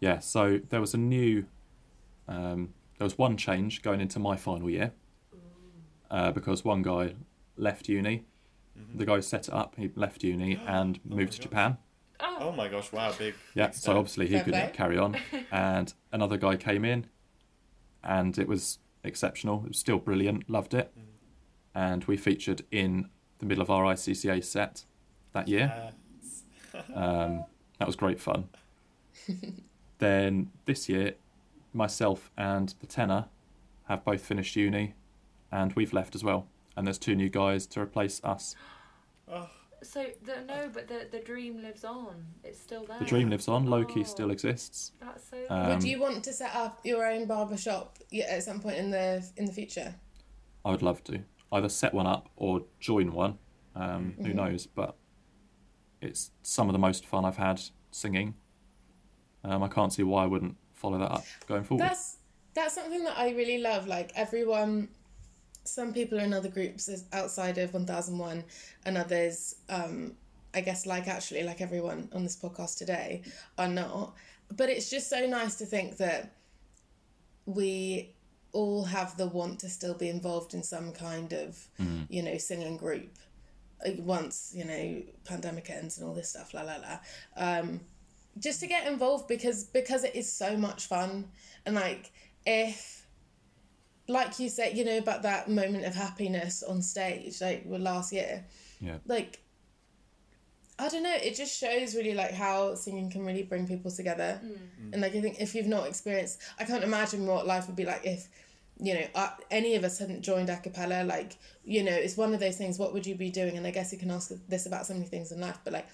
Yeah, so there was a new, um, there was one change going into my final year uh, because one guy left uni. The guy who set it up, he left uni and Oh moved to God. Japan. Oh, oh my gosh, wow, big. Yeah, big so obviously he couldn't carry on. And another guy came in and it was exceptional. It was still brilliant, loved it. And we featured in the middle of our ICCA set that year. Yes. Um, that was great fun. then this year, myself and the tenor have both finished uni, and we've left as well. And there's two new guys to replace us. Oh, so the no, but the the dream lives on. It's still there. The dream lives on. Loki Oh. still exists. That's so. Um, Would you want to set up your own barber shop at some point in the in the future? I would love to either set one up or join one. Um, Who knows? But it's some of the most fun I've had singing. Um, I can't see why I wouldn't follow that up going forward. That's that's something that I really love. Like everyone, some people are in other groups outside of One Thousand One, and others, um, I guess, like actually, like everyone on this podcast today, are not. But it's just so nice to think that we all have the want to still be involved in some kind of, you know, singing group. uh, Once you know, pandemic ends and all this stuff, la la la. Um, just to get involved because because it is so much fun. And like if like you said you know about that moment of happiness on stage like well, last year. Yeah. like i don't know it just shows really like how singing can really bring people together. And like i think if you've not experienced i can't imagine what life would be like if you know uh, any of us hadn't joined a cappella. Like you know it's one of those things what would you be doing? And i guess you can ask this about so many things in life but like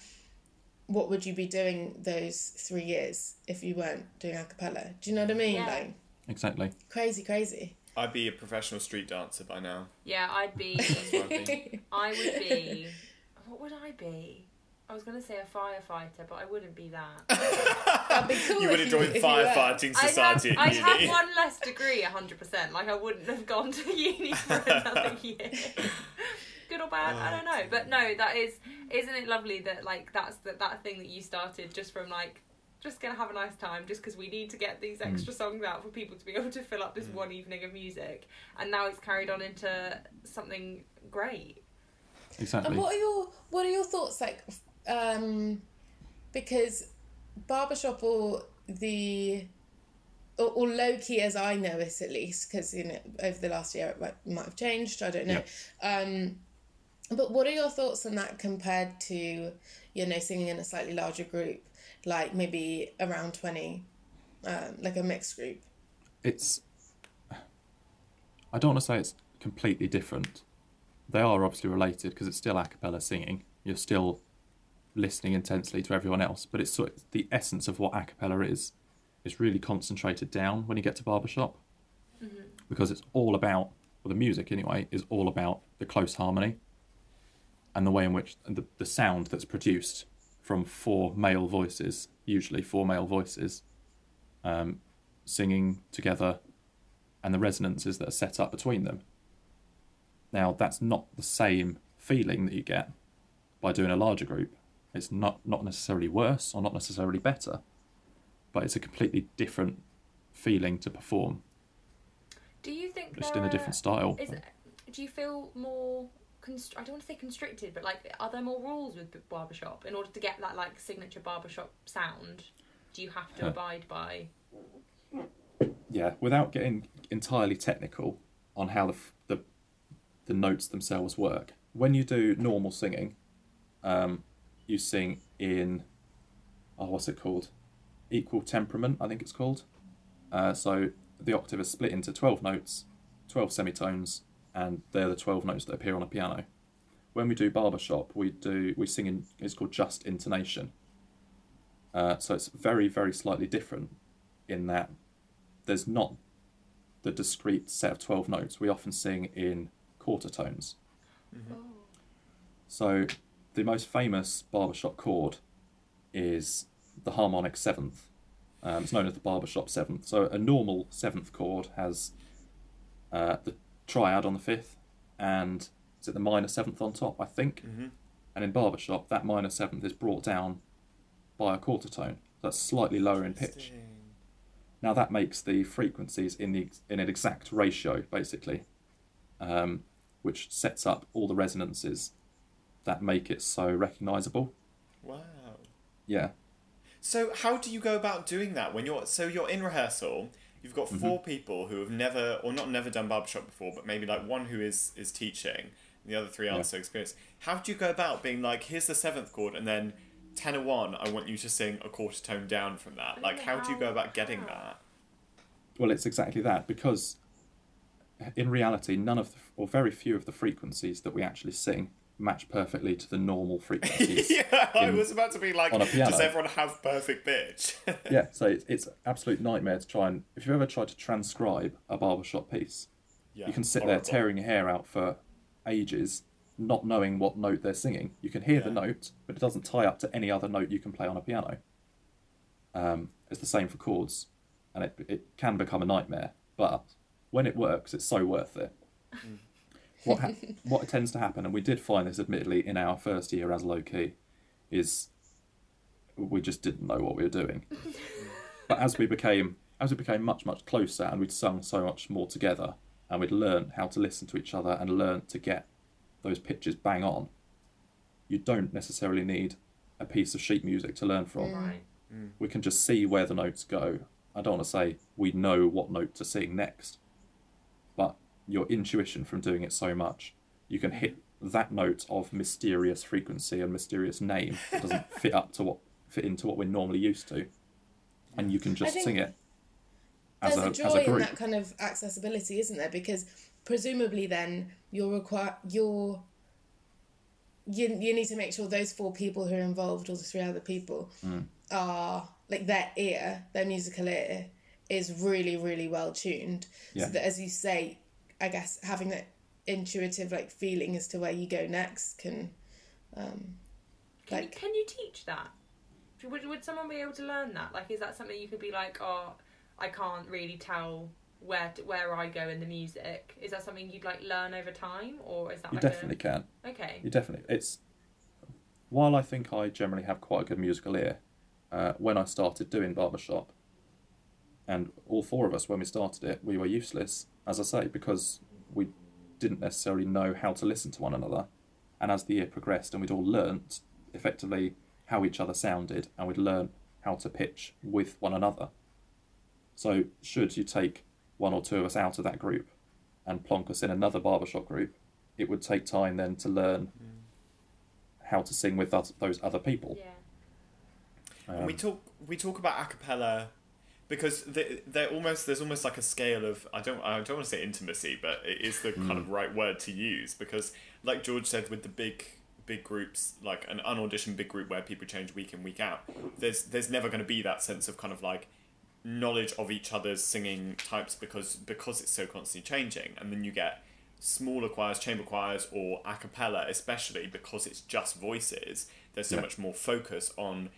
what would you be doing those three years if you weren't doing a cappella? Do you know what I mean? Yeah. Like Exactly. crazy, crazy. I'd be a professional street dancer by now. Yeah, I'd be. That's what I. I would be. What would I be? I was gonna say a firefighter, but I wouldn't be that. That'd be cool. you would if have joined if you were. firefighting I'd have, society I'd at have one less degree, hundred percent. Like I wouldn't have gone to uni for another year. Good or bad, I don't know. But no, that is, isn't it lovely that like that's the, that thing that you started just from like just gonna have a nice time just because we need to get these extra songs out for people to be able to fill up this one evening of music and now it's carried on into something great Exactly. And what are your what are your thoughts like? Um, because barbershop or the or, or low key as I know it at least, because you know over the last year it might, might have changed. I don't know. Um, But what are your thoughts on that compared to, you know, singing in a slightly larger group, like maybe around 20, um, like a mixed group? It's. I don't want to say it's completely different. They are obviously related because it's still a cappella singing. You're still listening intensely to everyone else, but it's sort of the essence of what a cappella is. It's really concentrated down when you get to barbershop, because it's all about, well, the music anyway is all about the close harmony, and the way in which the the sound that's produced from four male voices, usually four male voices, um, singing together and the resonances that are set up between them. Now, that's not the same feeling that you get by doing a larger group. It's not, not necessarily worse or not necessarily better, but it's a completely different feeling to perform, Do you think just in a different style. Is do you feel more? Const- I don't want to say constricted, but like, are there more rules with barbershop in order to get that like signature barbershop sound? Do you have to Huh. abide by? yeah, without getting entirely technical on how the, f- the the notes themselves work. When you do normal singing, um, you sing in oh, what's it called? Equal temperament, I think it's called. Uh, so the octave is split into twelve notes, twelve semitones, and they're the twelve notes that appear on a piano. When we do barbershop, we do we sing in it's called just intonation. Uh, so it's very very slightly different in that there's not the discrete set of 12 notes. We often sing in quarter tones. So the most famous barbershop chord is the harmonic seventh. Um, it's known as the barbershop seventh. So a normal seventh chord has uh, the triad on the fifth and is it the minor seventh on top, I think? And in barbershop, that minor seventh is brought down by a quarter tone. That's slightly lower in pitch. Now that makes the frequencies in the in an exact ratio, basically, um, which sets up all the resonances that make it so recognizable. Wow. Yeah, So how do you go about doing that when you're so you're in rehearsal? You've got mm-hmm. 4 people who have never or not never done barbershop before, but maybe like one who is is teaching, and the other three aren't Yeah. so experienced. How do you go about being like, here's the seventh chord, and then tenor one, I want you to sing a quarter tone down from that. Like, how do you go about getting that? well, it's exactly that because in reality, none of the, or very few of the frequencies that we actually sing match perfectly to the normal frequencies. yeah, I was about to be like, on a piano. does everyone have perfect pitch? yeah, so it's, it's absolute nightmare to try and if you've ever tried to transcribe a barbershop piece, yeah, you can sit horrible. there tearing your hair out for ages, not knowing what note they're singing. You can hear the note, but it doesn't tie up to any other note you can play on a piano. Um, it's the same for chords, and it, it can become a nightmare. But when it works, it's so worth it. What ha- what tends to happen, and we did find this admittedly in our first year as low key, is we just didn't know what we were doing. but as we became as we became much much closer, and we'd sung so much more together, and we'd learned how to listen to each other and learn to get those pitches bang on. You don't necessarily need a piece of sheet music to learn from. Mm. Right. Mm. We can just see where the notes go. I don't want to say we know what note to sing next, but your intuition from doing it so much, you can hit that note of mysterious frequency and mysterious name that doesn't fit up to what fit into what we're normally used to, and you can just sing it as There's a, a, joy a in that kind of accessibility, isn't there? Because presumably, then you're require you're you, you need to make sure those four people who are involved, or the three other people, Mm. are like their ear, their musical ear, is really really well tuned. Yeah. So that, as you say, I guess having that intuitive like feeling as to where you go next can, um, Can, like you, can you teach that? Would, would someone be able to learn that? Like, is that something you could be like, oh, I can't really tell where to, where I go in the music? Is that something you'd like learn over time, or is that You like definitely can. okay? You definitely. It's while I think I generally have quite a good musical ear. Uh, when I started doing barbershop, and all four of us when we started it, we were useless, as I say, because we didn't necessarily know how to listen to one another. And as the year progressed, and we'd all learnt effectively how each other sounded, and we'd learn how to pitch with one another. So, should you take one or two of us out of that group and plonk us in another barbershop group, it would take time then to learn Mm. how to sing with us, those other people. Yeah. Um, we talk we talk about a cappella because they, they're almost there's almost like a scale of I don't I don't want to say intimacy, but it is the kind of mm. right word to use because like George said with the big big groups like an unauditioned big group where people change week in week out there's there's never going to be that sense of kind of like knowledge of each other's singing types because because it's so constantly changing and then you get smaller choirs chamber choirs or a cappella especially because it's just voices there's so Yeah. much more focus on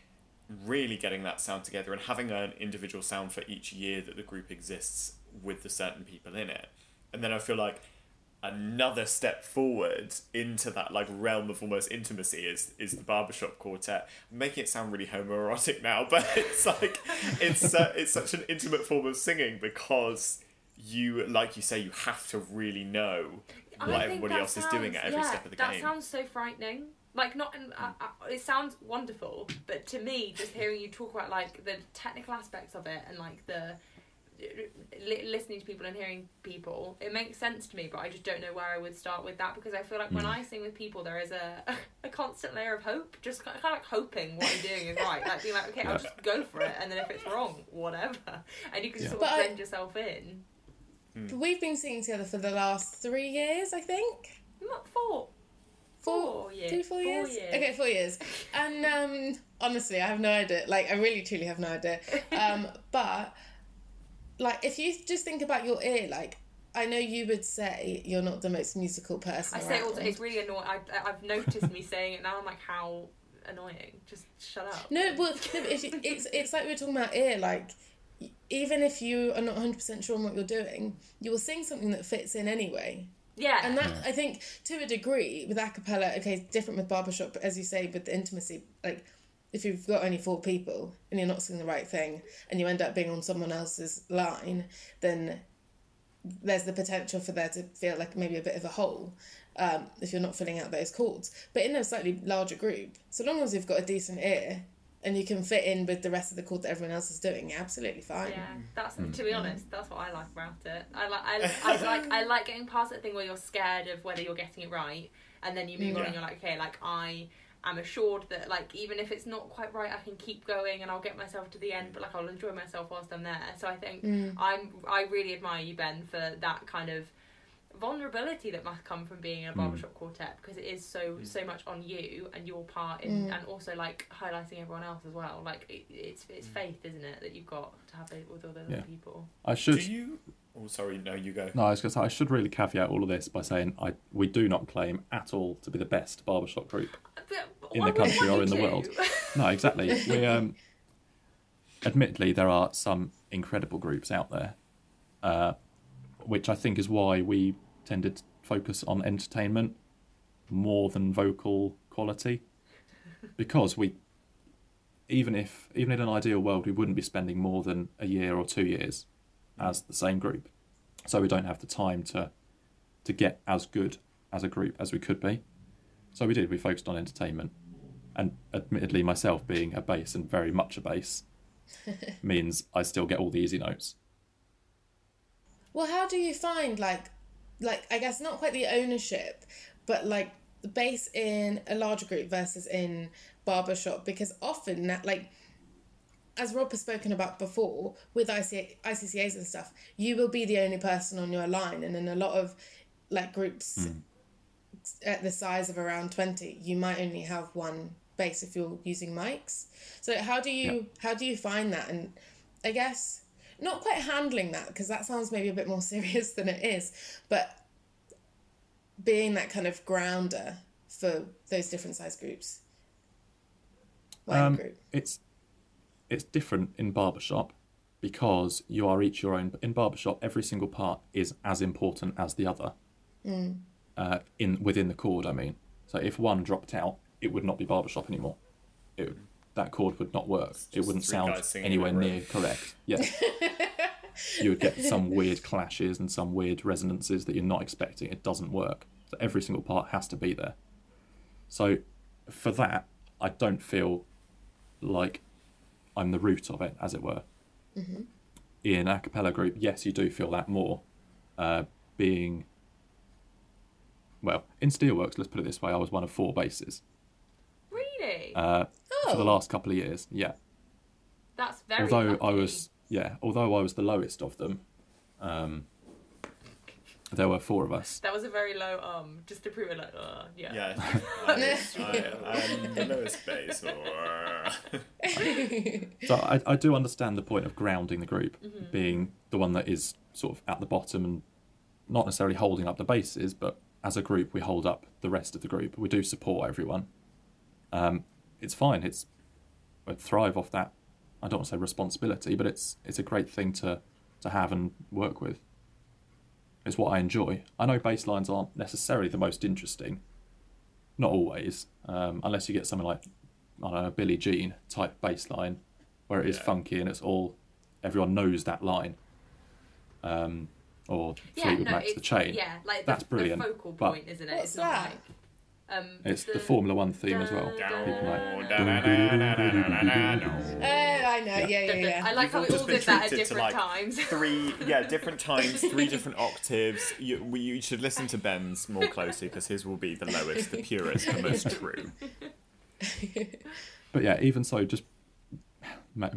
really getting that sound together and having an individual sound for each year that the group exists with the certain people in it. And then I feel like another step forward into that like realm of almost intimacy is is the barbershop quartet. I'm making it sound really homoerotic now, but it's like it's uh, it's such an intimate form of singing because you like you say you have to really know what everybody else is doing at every yeah, step of the that game. That sounds so frightening. Like not, in, uh, uh, it sounds wonderful, but to me, just hearing you talk about like the technical aspects of it and like the li- listening to people and hearing people, it makes sense to me. But I just don't know where I would start with that because I feel like when I sing with people, there is a a constant layer of hope, just kind of, kind of like hoping what I'm doing is right, like being like, okay, I'll just go for it, and then if it's wrong, whatever, and you can Yeah. sort But of I- blend yourself in. We've been singing together for the last three years, I think. Not four. Four, Four years. Three, four Four years? years. Okay, four years. And um, honestly, I have no idea. Like, I really, truly have no idea. Um, but, like, if you just think about your ear, like, I know you would say you're not the most musical person. I say it all. It's really annoying. I, I've noticed me saying it now. I'm like, how annoying. Just shut up. No, well, but if you, it's it's like we were talking about ear. Like, even if you are not hundred percent sure on what you're doing, you will sing something that fits in anyway. Yeah. And that I think to a degree with a cappella, okay, it's different with barbershop, but as you say with the intimacy, like if you've got only four people and you're not singing the right thing and you end up being on someone else's line, then there's the potential for there to feel like maybe a bit of a hole um, if you're not filling out those chords. But in a slightly larger group, so long as you've got a decent ear and you can fit in with the rest of the chord that everyone else is doing, you're absolutely fine. yeah, mm. that's mm. to be mm. honest, that's what I like about it. I like, I, I like, I like getting past that thing where you're scared of whether you're getting it right, and then you move on and you're like, okay, like I am assured that like even if it's not quite right, I can keep going and I'll get myself to the end, but like I'll enjoy myself whilst I'm there. So I think I'm, I really admire you, Ben, for that kind of vulnerability that must come from being in a barbershop quartet because it is so so much on you and your part in and also like highlighting everyone else as well like it, it's it's faith isn't it that you've got to have it with all those Yeah. other people I should. Do you Oh sorry, no, you go. No, I was going to say I should really caveat all of this by saying I we do not claim at all to be the best barbershop group. But In the country or in the world. No, exactly. we um, admittedly there are some incredible groups out there, uh, which I think is why we tended to focus on entertainment more than vocal quality, because we. Even if, even in an ideal world, we wouldn't be spending more than a year or two years as the same group, so we don't have the time to, to get as good as a group as we could be. So we did. We focused on entertainment, and admittedly, myself being a bass and very much a bass means I still get all the easy notes. Well, how do you find like, like I guess not quite the ownership, but like the bass in a larger group versus in barbershop? Because often that like, as Rob has spoken about before with IC, ICCAs and stuff, you will be the only person on your line, and in a lot of like groups hmm. at the size of around twenty, you might only have one bass if you're using mics. So how do you how do you find that? And I guess not quite handling that because that sounds maybe a bit more serious than it is, but being that kind of grounder for those different size groups. Um, group. it's it's different in barbershop because you are each your own. In barbershop, every single part is as important as the other. Uh, in within the chord, I mean. So if one dropped out, it would not be barbershop anymore. It, would- that chord would not work. It wouldn't sound anywhere in a row. near correct. Yeah. you would get some weird clashes and some weird resonances that you're not expecting. It doesn't work. So every single part has to be there. So for that, I don't feel like I'm the root of it, as it were. In a cappella group, yes, you do feel that more. Uh, being well, in Steelworks, let's put it this way, I was one of four basses Really? uh, for the Oh. last couple of years. Yeah. That's very. although I was yeah, although I was the lowest of them, um, there were four of us. That was a very low um, just to prove it. Like, uh, yeah. Yeah, I, I, I'm the lowest bass. Or... So I, I do understand the point of grounding the group, Mm-hmm. being the one that is sort of at the bottom and not necessarily holding up the bases, but as a group we hold up the rest of the group. We do support everyone. Um, it's fine. It's I thrive off that. I don't want to say responsibility, but it's it's a great thing to to have and work with. It's what I enjoy. I know bass lines aren't necessarily the most interesting, not always, um, unless you get something like I don't know, Billie Jean type bass line, where it is Yeah. funky and it's all everyone knows that line. Um, or Yeah, Fleetwood no, Mac's The Chain. yeah, like That's the, brilliant, The focal but- point, isn't it? What's it's not that? like. Um, It's the, Formula One theme as well. Dun, People like, Oh, I know. Yeah, yeah, dun, dun. yeah. I like You've how we just all did that at different like, times. three yeah different times three different octaves you, we- you should listen to ben's more closely because his will be the lowest the purest the most true But yeah, even so, just not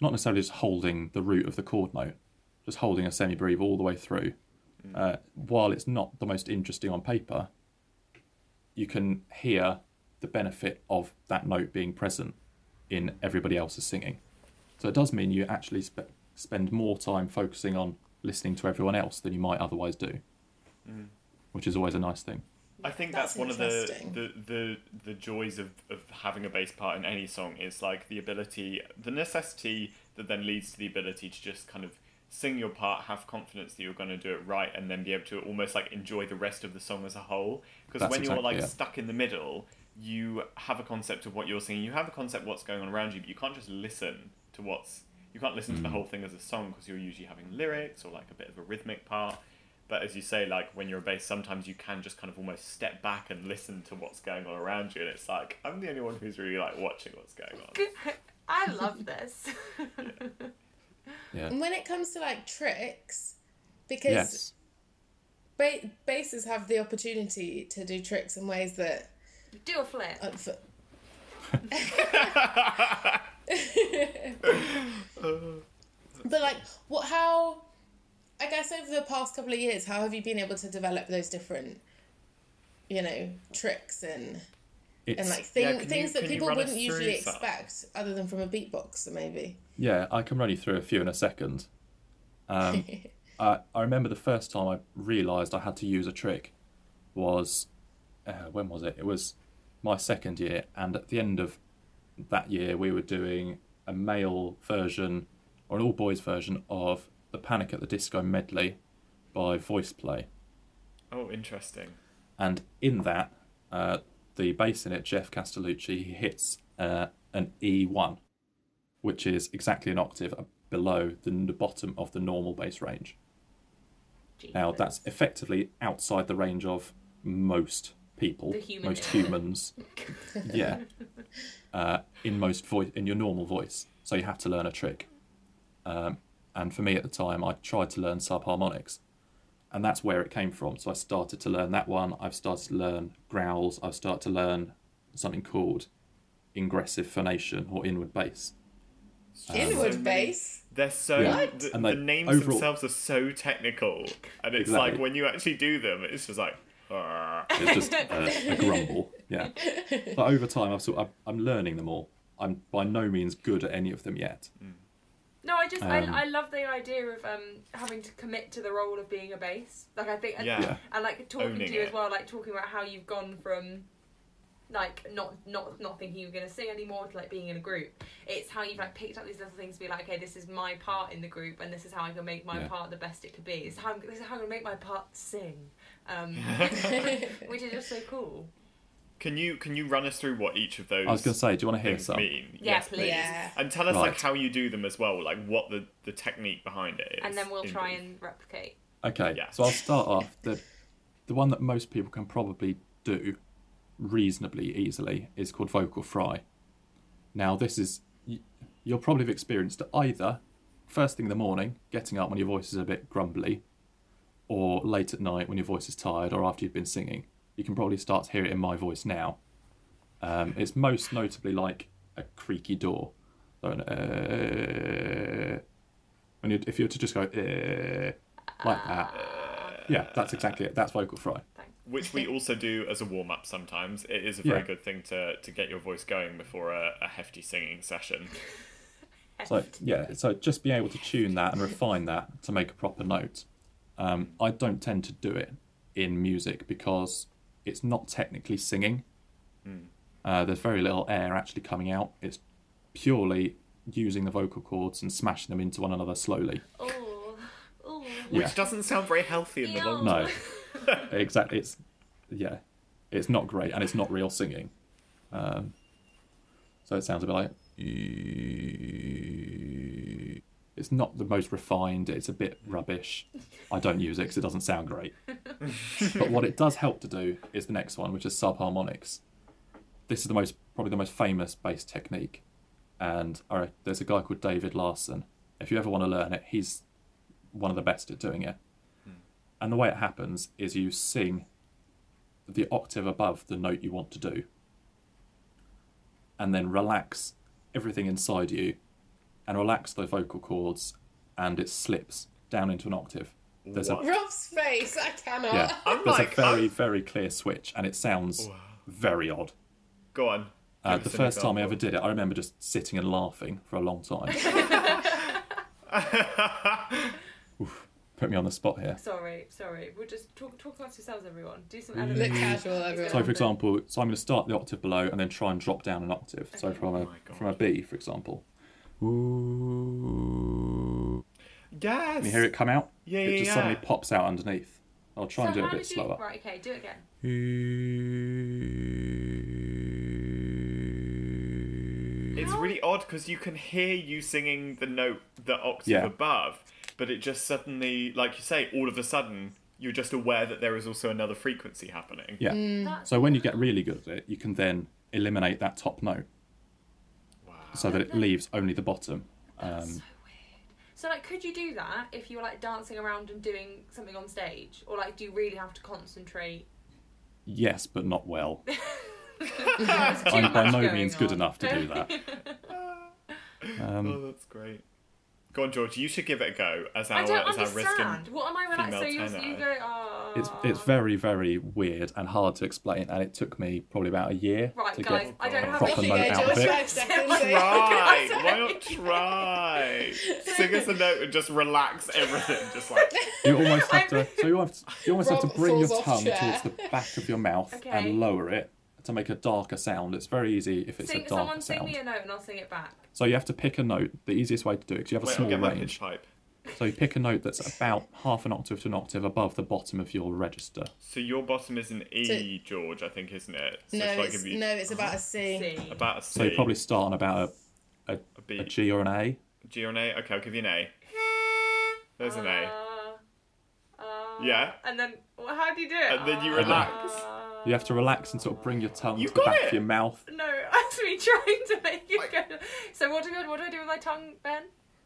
necessarily just holding the root of the chord note, just holding a semi-breve all the way through. Uh, while it's not the most interesting on paper, you can hear the benefit of that note being present in everybody else's singing. So it does mean you actually spe- spend more time focusing on listening to everyone else than you might otherwise do, mm. which is always a nice thing. I think That's that's, one of the, the, the, the joys of, of having a bass part in any song is like the ability, the necessity that then leads to the ability to just kind of sing your part, have confidence that you're going to do it right, and then be able to almost like enjoy the rest of the song as a whole. Because That's when you're exactly like it. stuck in the middle, you have a concept of what you're singing, you have a concept of what's going on around you, but you can't just listen to what's. You can't listen to the Mm. whole thing as a song because you're usually having lyrics or like a bit of a rhythmic part. But as you say, like when you're a bass, sometimes you can just kind of almost step back and listen to what's going on around you, and it's like I'm the only one who's really like watching what's going on. I love this. Yeah. And when it comes to like tricks, because Yes. Ba- basses have the opportunity to do tricks in ways that. Do a flip. Uh, for... but like, what? How? I guess over the past couple of years, how have you been able to develop those different, you know, tricks and It's, and like thing, Yeah, can you- things that people wouldn't usually through some? expect, other than from a beatboxer, maybe. Yeah, I can run you through a few in a second. Um, I, I remember the first time I realised I had to use a trick was uh, when was it? It was my second year, and at the end of that year, we were doing a male version or an all boys version of the Panic at the Disco medley by VoicePlay. oh, interesting. And in that, uh, the bass in it, Geoff Castellucci, he hits uh, an E1, which is exactly an octave below the, the bottom of the normal bass range. Now, that's effectively outside the range of most people, The human most humans. yeah. Uh, in most voice, in your normal voice. So you have to learn a trick. Um, and for me at the time, I tried to learn subharmonics and that's where it came from. So I started to learn that one. I've started to learn growls. I've started to learn something called ingressive phonation or inward bass. Inward so many- bass. They're so Yeah. What? the, And, the names overall- themselves are so technical, and it's Exactly. like when you actually do them, it's just like. "Ah." It's just a, a grumble. Yeah. But over time, I've sort of, I'm learning them all. I'm by no means good at any of them yet. No, I just Um, I, I love the idea of um having to commit to the role of being a bass. Like I think and, Yeah. Yeah. and like talking Owning to you it. as well, like talking about how you've gone from like not not not thinking you're gonna sing anymore to like being in a group. It's how you've like picked up these little things to be like, okay, this is my part in the group, and this is how I can make my Yeah. part the best it could be. It's how I'm, this is how I'm gonna make my part sing, um, which is just so cool. Can you can you run us through what each of those I was going to say, do you want to hear things some? mean? Yeah, yes, please. Yeah. And tell us like how you do them as well, like what the the technique behind it is. And then we'll try brief. and replicate. Okay, Yeah. so I'll start off. The, the one that most people can probably do reasonably easily is called vocal fry. Now, this is, you'll probably have experienced it either first thing in the morning, getting up when your voice is a bit grumbly, or late at night when your voice is tired, or after you've been singing. you can probably start to hear it in my voice now. Um, it's most notably like a creaky door. So, uh, when you, if you were to just go uh, like that, yeah, that's exactly it. That's vocal fry. Which we also do as a warm up sometimes. It is a very Yeah. good thing to, to get your voice going before a, a hefty singing session. So yeah, so just being able to tune that and refine that to make a proper note. Um, I don't tend to do it in music because it's not technically singing. Uh, there's very little air actually coming out. It's purely using the vocal cords and smashing them into one another slowly. Oh, oh. Which Yeah. doesn't sound very healthy in the long No, term. exactly. It's yeah, it's not great and it's not real singing. Um, so it sounds a bit like. It's not the most refined. It's a bit rubbish. I don't use it because it doesn't sound great. but what it does help to do is the next one, which is subharmonics. This is the most probably the most famous bass technique, and right, there's a guy called David Larson. If you ever want to learn it, he's one of the best at doing it. And the way it happens is you sing the octave above the note you want to do, and then relax everything inside you, and relax the vocal cords, and it slips down into an octave. There's What? a Rob's face, I cannot. yeah, I'm there's like, a very I'm- very clear switch, and it sounds very odd. Go on. Uh, the us an first time I ever did it, I remember just sitting and laughing for a long time. Oof, put me on the spot here. Sorry, sorry. We'll just talk talk amongst yourselves, everyone. Do some Look casual, everyone. So, for example, so I'm going to start the octave below and then try and drop down an octave. So, from a Oh from a B, for example. Ooh. Yes. Can you hear it come out? Yeah, It yeah, just yeah. suddenly pops out underneath. I'll try and do it a bit you- slower. Right, okay, do it again. It's really odd because you can hear you singing the note, the octave Yeah. above, but it just suddenly, like you say, all of a sudden, you're just aware that there is also another frequency happening. Yeah. That's So when you get really good at it, you can then eliminate that top note Wow. so that it leaves only the bottom. That's Um, so weird. So, like, could you do that if you were like dancing around and doing something on stage, or like, do you really have to concentrate? yes, but not well. I'm by no going means good enough to do that. Um, oh, that's great. Go on, George. You should give it a go as I our don't as our understand. risking. What am I relaxed? So female you tenor. you go. Oh. it's uh, it's very very weird and hard to explain, and it took me probably about a year Right, to guys. get I don't a have proper Off note out of it. five seconds. Right. Try. Can I Why not try? Sing us a note and just relax everything. Just like You almost have to. So you have to, you almost have to bring your tongue chair. towards the back of your mouth Okay. and lower it to make a darker sound. It's very easy if it's Sing, a someone darker sing sound. me a note and I'll sing it back. So you have to pick a note. The easiest way to do it because you have a wait, I'll small get range. pipe. So you pick a note that's about half an octave to an octave above the bottom of your register. So your bottom is an E, George, I think, isn't it? So No, shall I it's, give you no, it's about a C. About a C, So you probably start on about a, a B, a G or an A. G or an A. Okay, I'll give you an A. There's an A. Uh, uh, Yeah. And then, well, how do you do it? And then you Uh, relax. You have to relax and sort of bring your tongue You to the back it. of your mouth. No, that's me trying to make it go. So what do I what do I do with my tongue, Ben?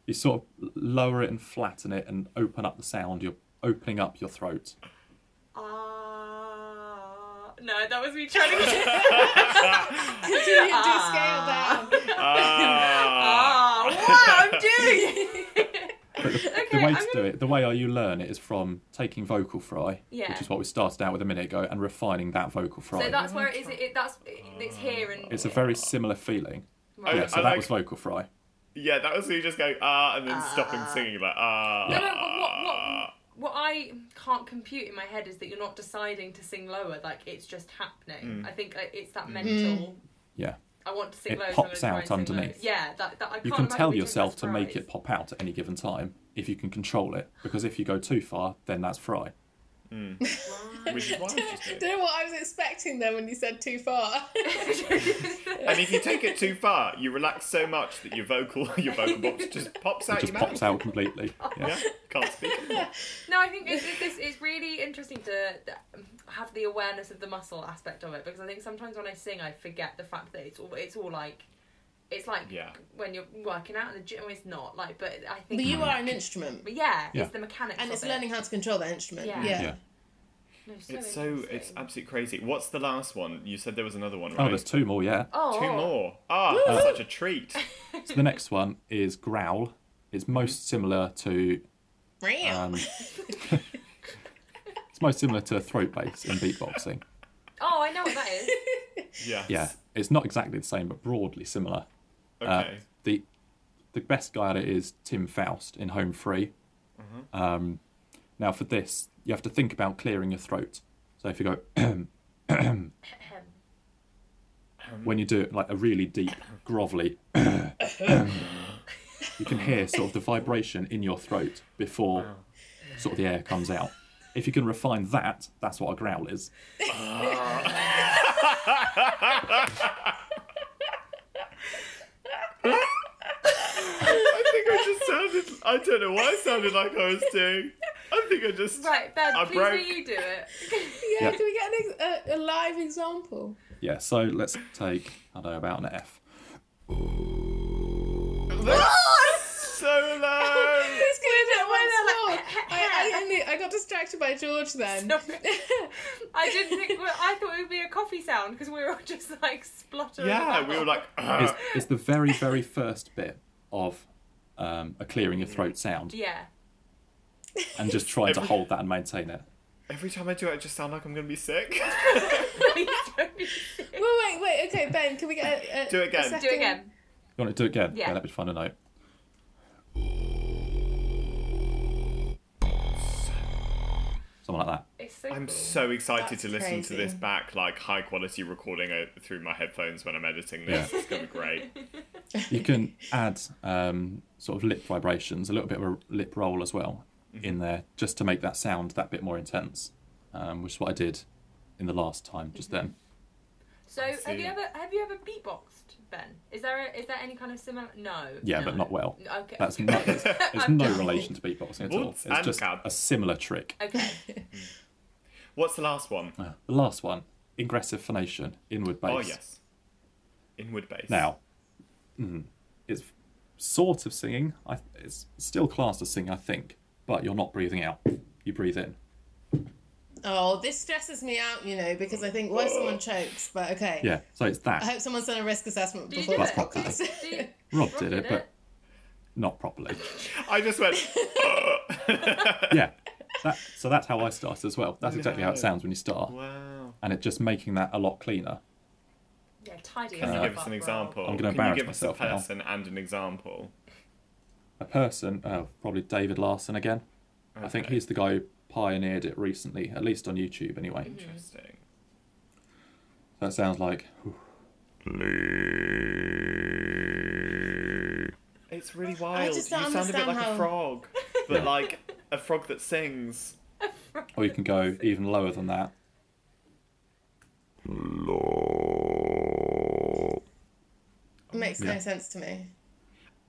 You sort of lower it and flatten it and open up the sound. You're opening up your throat. Ah, no, that was me trying to get. Continue to scale down. Ah. Ah, what I'm doing. But the, Okay, the way I'm to do it, the way you learn it is from taking vocal fry, Yeah. which is what we started out with a minute ago, and refining that vocal fry. so that's where it is. It, it that's it's here and it's a very similar feeling. Right. Yeah, so I that like- was vocal fry. Yeah, that was you just going ah and then stopping singing like ah. No, no, but what, what, what I can't compute in my head is that you're not deciding to sing lower, like it's just happening. I think uh, it's that mental. Yeah. I want to sing It pops so I'm gonna try out underneath. Yeah, that, that I You can tell yourself to make it pop out at any given time if you can control it. Because if you go too far, then that's fry. Mm. Which is why I was just doing. don't know what I was expecting then when you said too far. And if you take it too far, you relax so much that your vocal your vocal box just pops out It just your pops mouth. out completely. Yeah. Yeah, can't speak. No, I think it's, it's, it's really interesting to have the awareness of the muscle aspect of it because I think sometimes when I sing, I forget the fact that it's all it's all like it's like Yeah. when you're working out in the gym. It's not like, but I think. but you are an instrument. But yeah, Yeah. it's the mechanics. And of it's it. learning how to control that instrument. Yeah. Yeah. Yeah. No, so It's so it's absolutely crazy. What's the last one? You said there was another one, Oh, right? there's two more, yeah. Oh. Two more. Ah, that's such a treat. So the next one is growl. It's most similar to Meow. um, it's most similar to throat bass in beatboxing. Oh, I know what that is. yeah. Yeah, it's not exactly the same, but broadly similar. Uh, the the best guy at it is Tim Foust in Home Free. Um, now for this, you have to think about clearing your throat. So if you go when you do it like a really deep, grovelly, you can hear sort of the vibration in your throat before sort of the air comes out. If you can refine that, that's what a growl is. I think I just sounded. I don't know why I sounded like I was doing. I think I just. Right, Ben, I please will you do it? yeah, Yeah. can we get an ex- a, a live example? Yeah, so let's take I don't know about an F. So low. Who's gonna do it Why once more? I, I, only, I got distracted by George then. I didn't think. Well, I thought it would be a coffee sound because we were all just like spluttering. Yeah, about. we were like. It's, it's the very, very first bit of um, a clearing your throat sound, Yeah. and just trying to hold that and maintain it. Every time I do it, I just sound like I'm gonna be sick. Please don't be sick. wait, wait, wait. Okay, Ben, can we get a, a, Do it again. a Do Do it again. You want to do it again? Yeah. let me find a note. Something like that. It's so I'm cool. so excited That's to listen to this back, like high quality recording uh, through my headphones when I'm editing this. It's gonna be great. You can add um, sort of lip vibrations, a little bit of a lip roll as well in there, just to make that sound that bit more intense, um, which is what I did in the last time just then. So have you ever have you ever beatboxed, Ben? Is there a, is there any kind of similar? No. Yeah, no. but not well. Okay. That's not, there's, there's no done. relation to beatboxing at all. Whoops, It's and just cab. a similar trick. Okay. What's the last one? Uh, the last one, ingressive phonation, inward bass. Oh yes. Inward bass. Now, mm, it's sort of singing. I, it's still classed as singing, I think, but you're not breathing out. You breathe in. Oh, this stresses me out, you know, because I think what if someone oh. chokes? But okay. Yeah, so it's that. I hope someone's done a risk assessment Do before do this podcast. Do Rob Rob did it, but not properly. I just went. Yeah, that, so that's how I start as well. That's exactly how it sounds when you start, wow. and it just making that a lot cleaner. Yeah, tidy Can you give us an Rob. example? I'm gonna Can you embarrass give us a myself now. person and an example? A person, oh, probably David Larson again. I think he's the guy who pioneered it recently, at least on YouTube anyway. Mm-hmm. Interesting. That sounds like It's really wild. just you don't sound a bit understand like a frog, but like a frog that sings. or you can go even lower than that. Makes Yeah. no sense to me.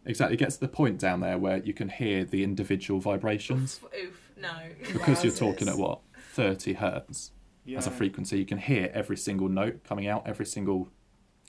Exactly, it gets to the point down there where you can hear the individual vibrations Oof, no. because you're talking at what 30 hertz Yeah. as a frequency. You can hear every single note coming out, every single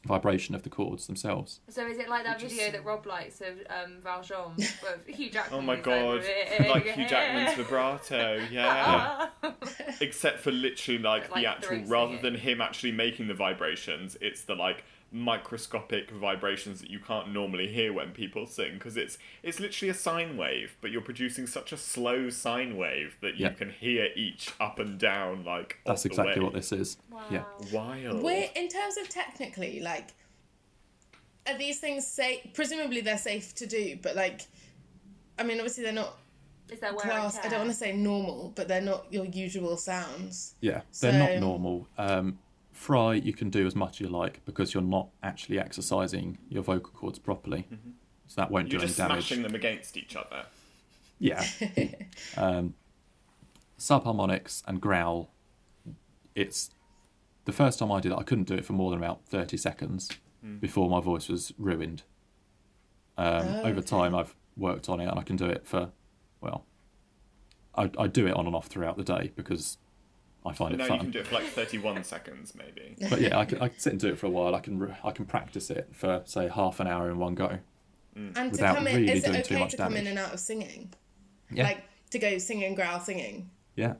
vibration of the chords themselves. So is it like that video that Rob likes of um, Valjean with Hugh Jackman? Oh my god! Like Hugh Jackman's vibrato, yeah. Ah. Except for literally like, Like the actual, rather singing. than him actually making the vibrations, it's the like microscopic vibrations that you can't normally hear when people sing because it's it's literally a sine wave, but you're producing such a slow sine wave that you Yeah. can hear each up and down like. That's exactly what this is. Yeah. Wow. Wild. We're in terms of technically, like, are these things safe? Presumably they're safe to do, but like, I mean, obviously they're not Is there wear class. and I don't want to say normal, but they're not your usual sounds. Yeah, they're not normal. Um, fry, you can do as much as you like because you're not actually exercising your vocal cords properly. So that won't You're do any just damage. smashing them against each other. Yeah. um, subharmonics and growl. It's the first time I did it. I couldn't do it for more than about thirty seconds before my voice was ruined. Um, Oh, Over okay. time, I've worked on it, and I can do it for well. I, I do it on and off throughout the day because I find But it now fun. you can do it for like 31 seconds, maybe. But yeah, I can, I can sit and do it for a while. I can I can practice it for say half an hour in one go. And to Without come in, really is it doing too okay much to come in and out of singing? Yeah. Like to go singing, growl, singing. Yeah,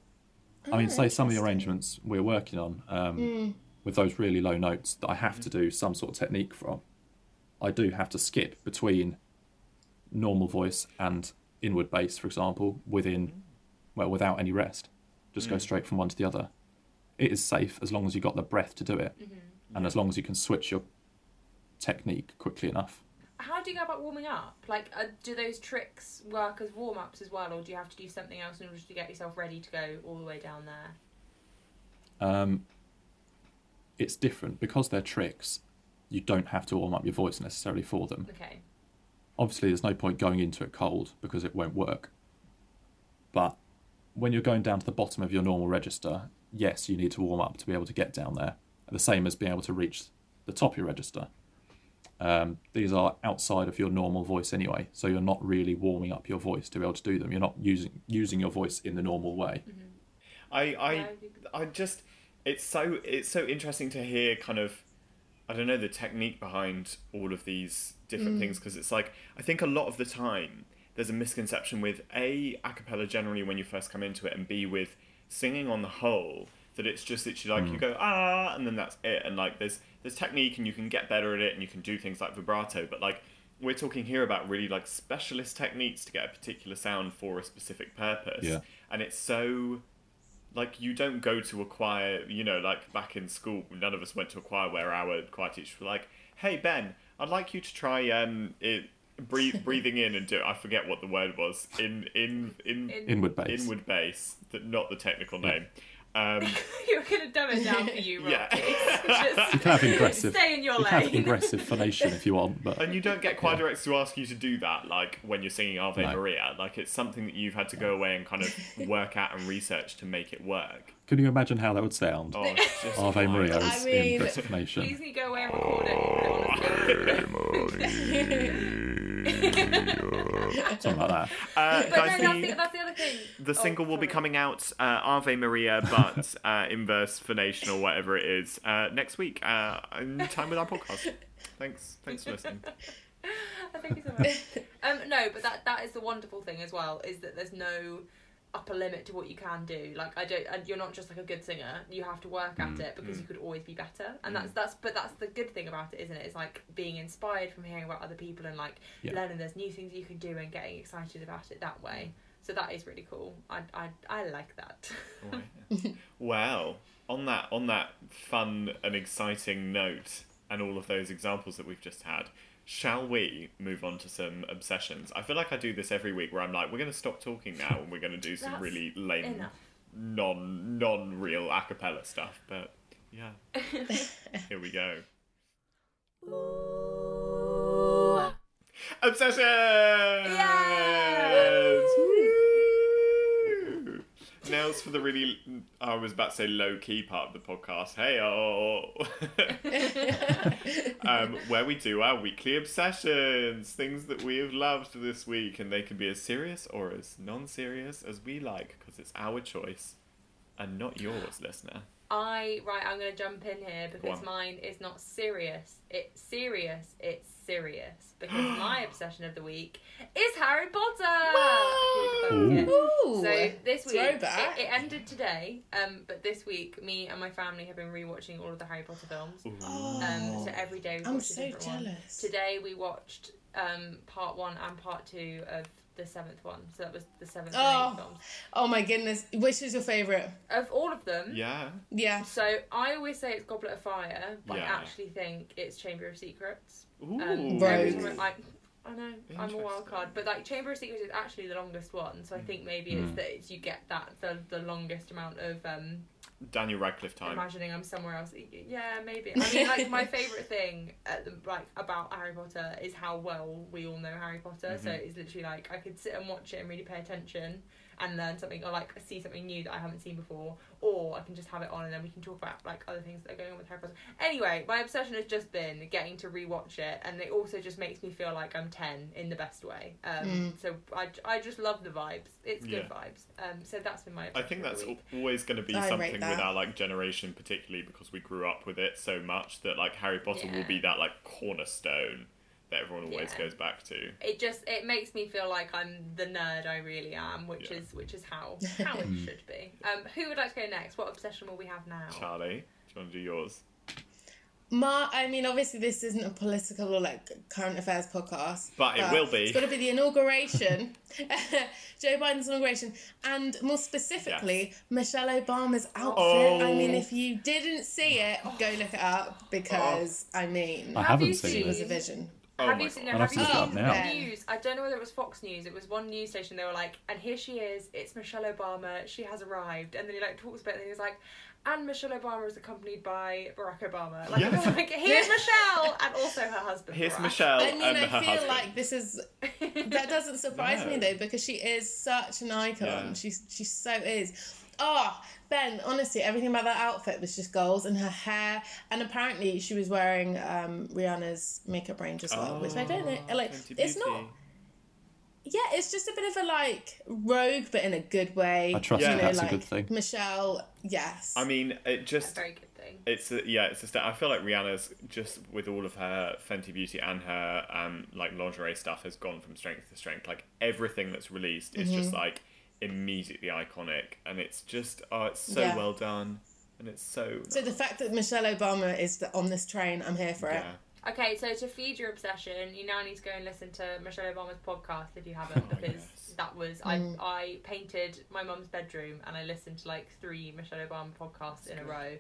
I mean, Oh, say some of the arrangements we're working on um, Mm. with those really low notes that I have to do some sort of technique from. I do have to skip between normal voice and inward bass, for example, within well, without any rest. Just go straight from one to the other. It is safe as long as you've got the breath to do it, and as long as you can switch your technique quickly enough. How do you go about warming up? Like, uh, do those tricks work as warm ups as well, or do you have to do something else in order to get yourself ready to go all the way down there? Um, it's different because they're tricks. You don't have to warm up your voice necessarily for them. Okay. Obviously, there's no point going into it cold because it won't work. But when you're going down to the bottom of your normal register, yes, you need to warm up to be able to get down there. The same as being able to reach the top of your register. Um, these are outside of your normal voice anyway, so you're not really warming up your voice to be able to do them. You're not using using your voice in the normal way. I I I just it's so it's so interesting to hear kind of I don't know the technique behind all of these different things because it's like I think a lot of the time there's a misconception with a a cappella generally when you first come into it and b with singing on the whole that it's just literally like you go ah and then that's it. And like there's there's technique and you can get better at it and you can do things like vibrato but like we're talking here about really like specialist techniques to get a particular sound for a specific purpose. Yeah. and it's so like you don't go to a choir you know like back in school none of us went to a choir where our choir teacher was like hey ben i'd like you to try um it breathe, breathing in and do i forget what the word was in in in, In- Inward bass. inward bass that not the technical name um You're gonna dumb it down for you, Rob. Yeah. Just You can have aggressive. Stay in your you can have aggressive phonation if you want, but and you don't get choir directors to ask you to do that like when you're singing ave No. maria like it's something that you've had to go away and kind of work out and research to make it work can you imagine how that would sound? oh it's just Ave Maria is I mean- in aggressive phonation. Please you go away and record it and put it on a Something like that. uh, But guys, no, the- that's the, that's the other thing. The Oh, single will be coming out uh, Ave Maria, but uh, inverse phonation or whatever it is uh, next week uh, in time with our podcast. Thanks, thanks for listening. Thank you so much. Um, no, but that that is the wonderful thing as well is that there's no upper limit to what you can do. Like I don't, and you're not just like a good singer. You have to work at mm, it because mm. you could always be better. And mm. that's that's but that's the good thing about it, isn't it? It's like being inspired from hearing about other people and like Yeah. learning there's new things you can do and getting excited about it that way. So that is really cool. I I, I like that. Well, on that on that fun and exciting note, and all of those examples that we've just had. Shall we move on to some obsessions? I feel like I do this every week where I'm like, we're going to stop talking now and we're going to do some really lame, Enough. non non real a cappella stuff. But yeah, here we go. Obsessions! Woo! Nails for the really, I was about to say low key part of the podcast. Hey, oh. um, where we do our weekly obsessions, things that we have loved this week, and they can be as serious or as non serious as we like because it's our choice and not yours, listener. I right, I'm gonna jump in here because mine is not serious. It's serious. It's serious because my obsession of the week is Harry Potter. Who'd have thunk it? Ooh, So this week it, it ended today. Um, but this week, me and my family have been rewatching all of the Harry Potter films. Um, so every day we I'm watch a so different one. jealous. Today we watched um part one and part two of the seventh one. So that was the seventh Oh. and eighth films Oh my goodness. Which is your favourite? of all of them. Yeah. Yeah. So I always say it's Goblet of Fire, but Yeah. I actually think it's Chamber of Secrets. Ooh. Um, Rogue. I, I know I'm a wild card, but like Chamber of Secrets is actually the longest one. So I think maybe it's that it's, you get that the the longest amount of um, Daniel Radcliffe time. imagining I'm somewhere else. Yeah, maybe. I mean, like my favorite thing at the, like about Harry Potter is how well we all know Harry Potter. So Mm-hmm. it's literally like I could sit and watch it and really pay attention and learn something or like see something new that I haven't seen before, or I can just have it on and then we can talk about like other things that are going on with Harry Potter. Anyway, my obsession has just been getting to rewatch it, and it also just makes me feel like I'm ten in the best way. Um, So I, I just love the vibes. It's good Yeah. vibes. Um, so that's been my. I think that's always going to be I something with our like generation, particularly because we grew up with it so much that like Harry Potter will be that like cornerstone that everyone always Yeah. goes back to. It just it makes me feel like I'm the nerd I really am, which Yeah. is which is how how it should be. Um, who would like to go next? What obsession will we have now? Charlie, do you want to do yours? Ma, I mean, obviously, this isn't a political or like current affairs podcast, But it will be. It's got to be the inauguration, Joe Biden's inauguration, and more specifically, Michelle Obama's outfit. I mean, Oh. if you didn't see it, go look it up because I mean, I Have haven't you seen she seen- was a vision. Oh have you seen? God. No, have have you seen it now. the news? I don't know whether it was Fox News. It was one news station. They were like, "And here she is. It's Michelle Obama. She has arrived." And then he like talks about it. and he was like, "And Michelle Obama is accompanied by Barack Obama." Like, Yeah. it was like here's Michelle and also her husband. Here's Barack. Michelle I mean, and I her feel husband. like this is that doesn't surprise me though because she is such an icon. Yeah. She's she so is. Oh, Ben, honestly, everything about that outfit was just goals and her hair. And apparently, she was wearing um, Rihanna's makeup range as well, which I don't know. Oh, Like, it's not. Yeah, it's just a bit of a like rogue, but in a good way. I trust Yeah. you know, that's like, a good thing. Michelle, yes. I mean, it just A very good thing. It's a, yeah, it's just I feel like Rihanna's just with all of her Fenty Beauty and her um like lingerie stuff has gone from strength to strength. Like everything that's released is Mm-hmm. just like immediately iconic, and it's just oh, it's so Yeah. well done, and it's so so the fact that Michelle Obama is the, on this train, I'm here for it. Okay, so to feed your obsession, you now need to go and listen to Michelle Obama's podcast if you haven't, Oh, because yes. that was I mm. I painted my mum's bedroom and I listened to like three Michelle Obama podcasts in a row,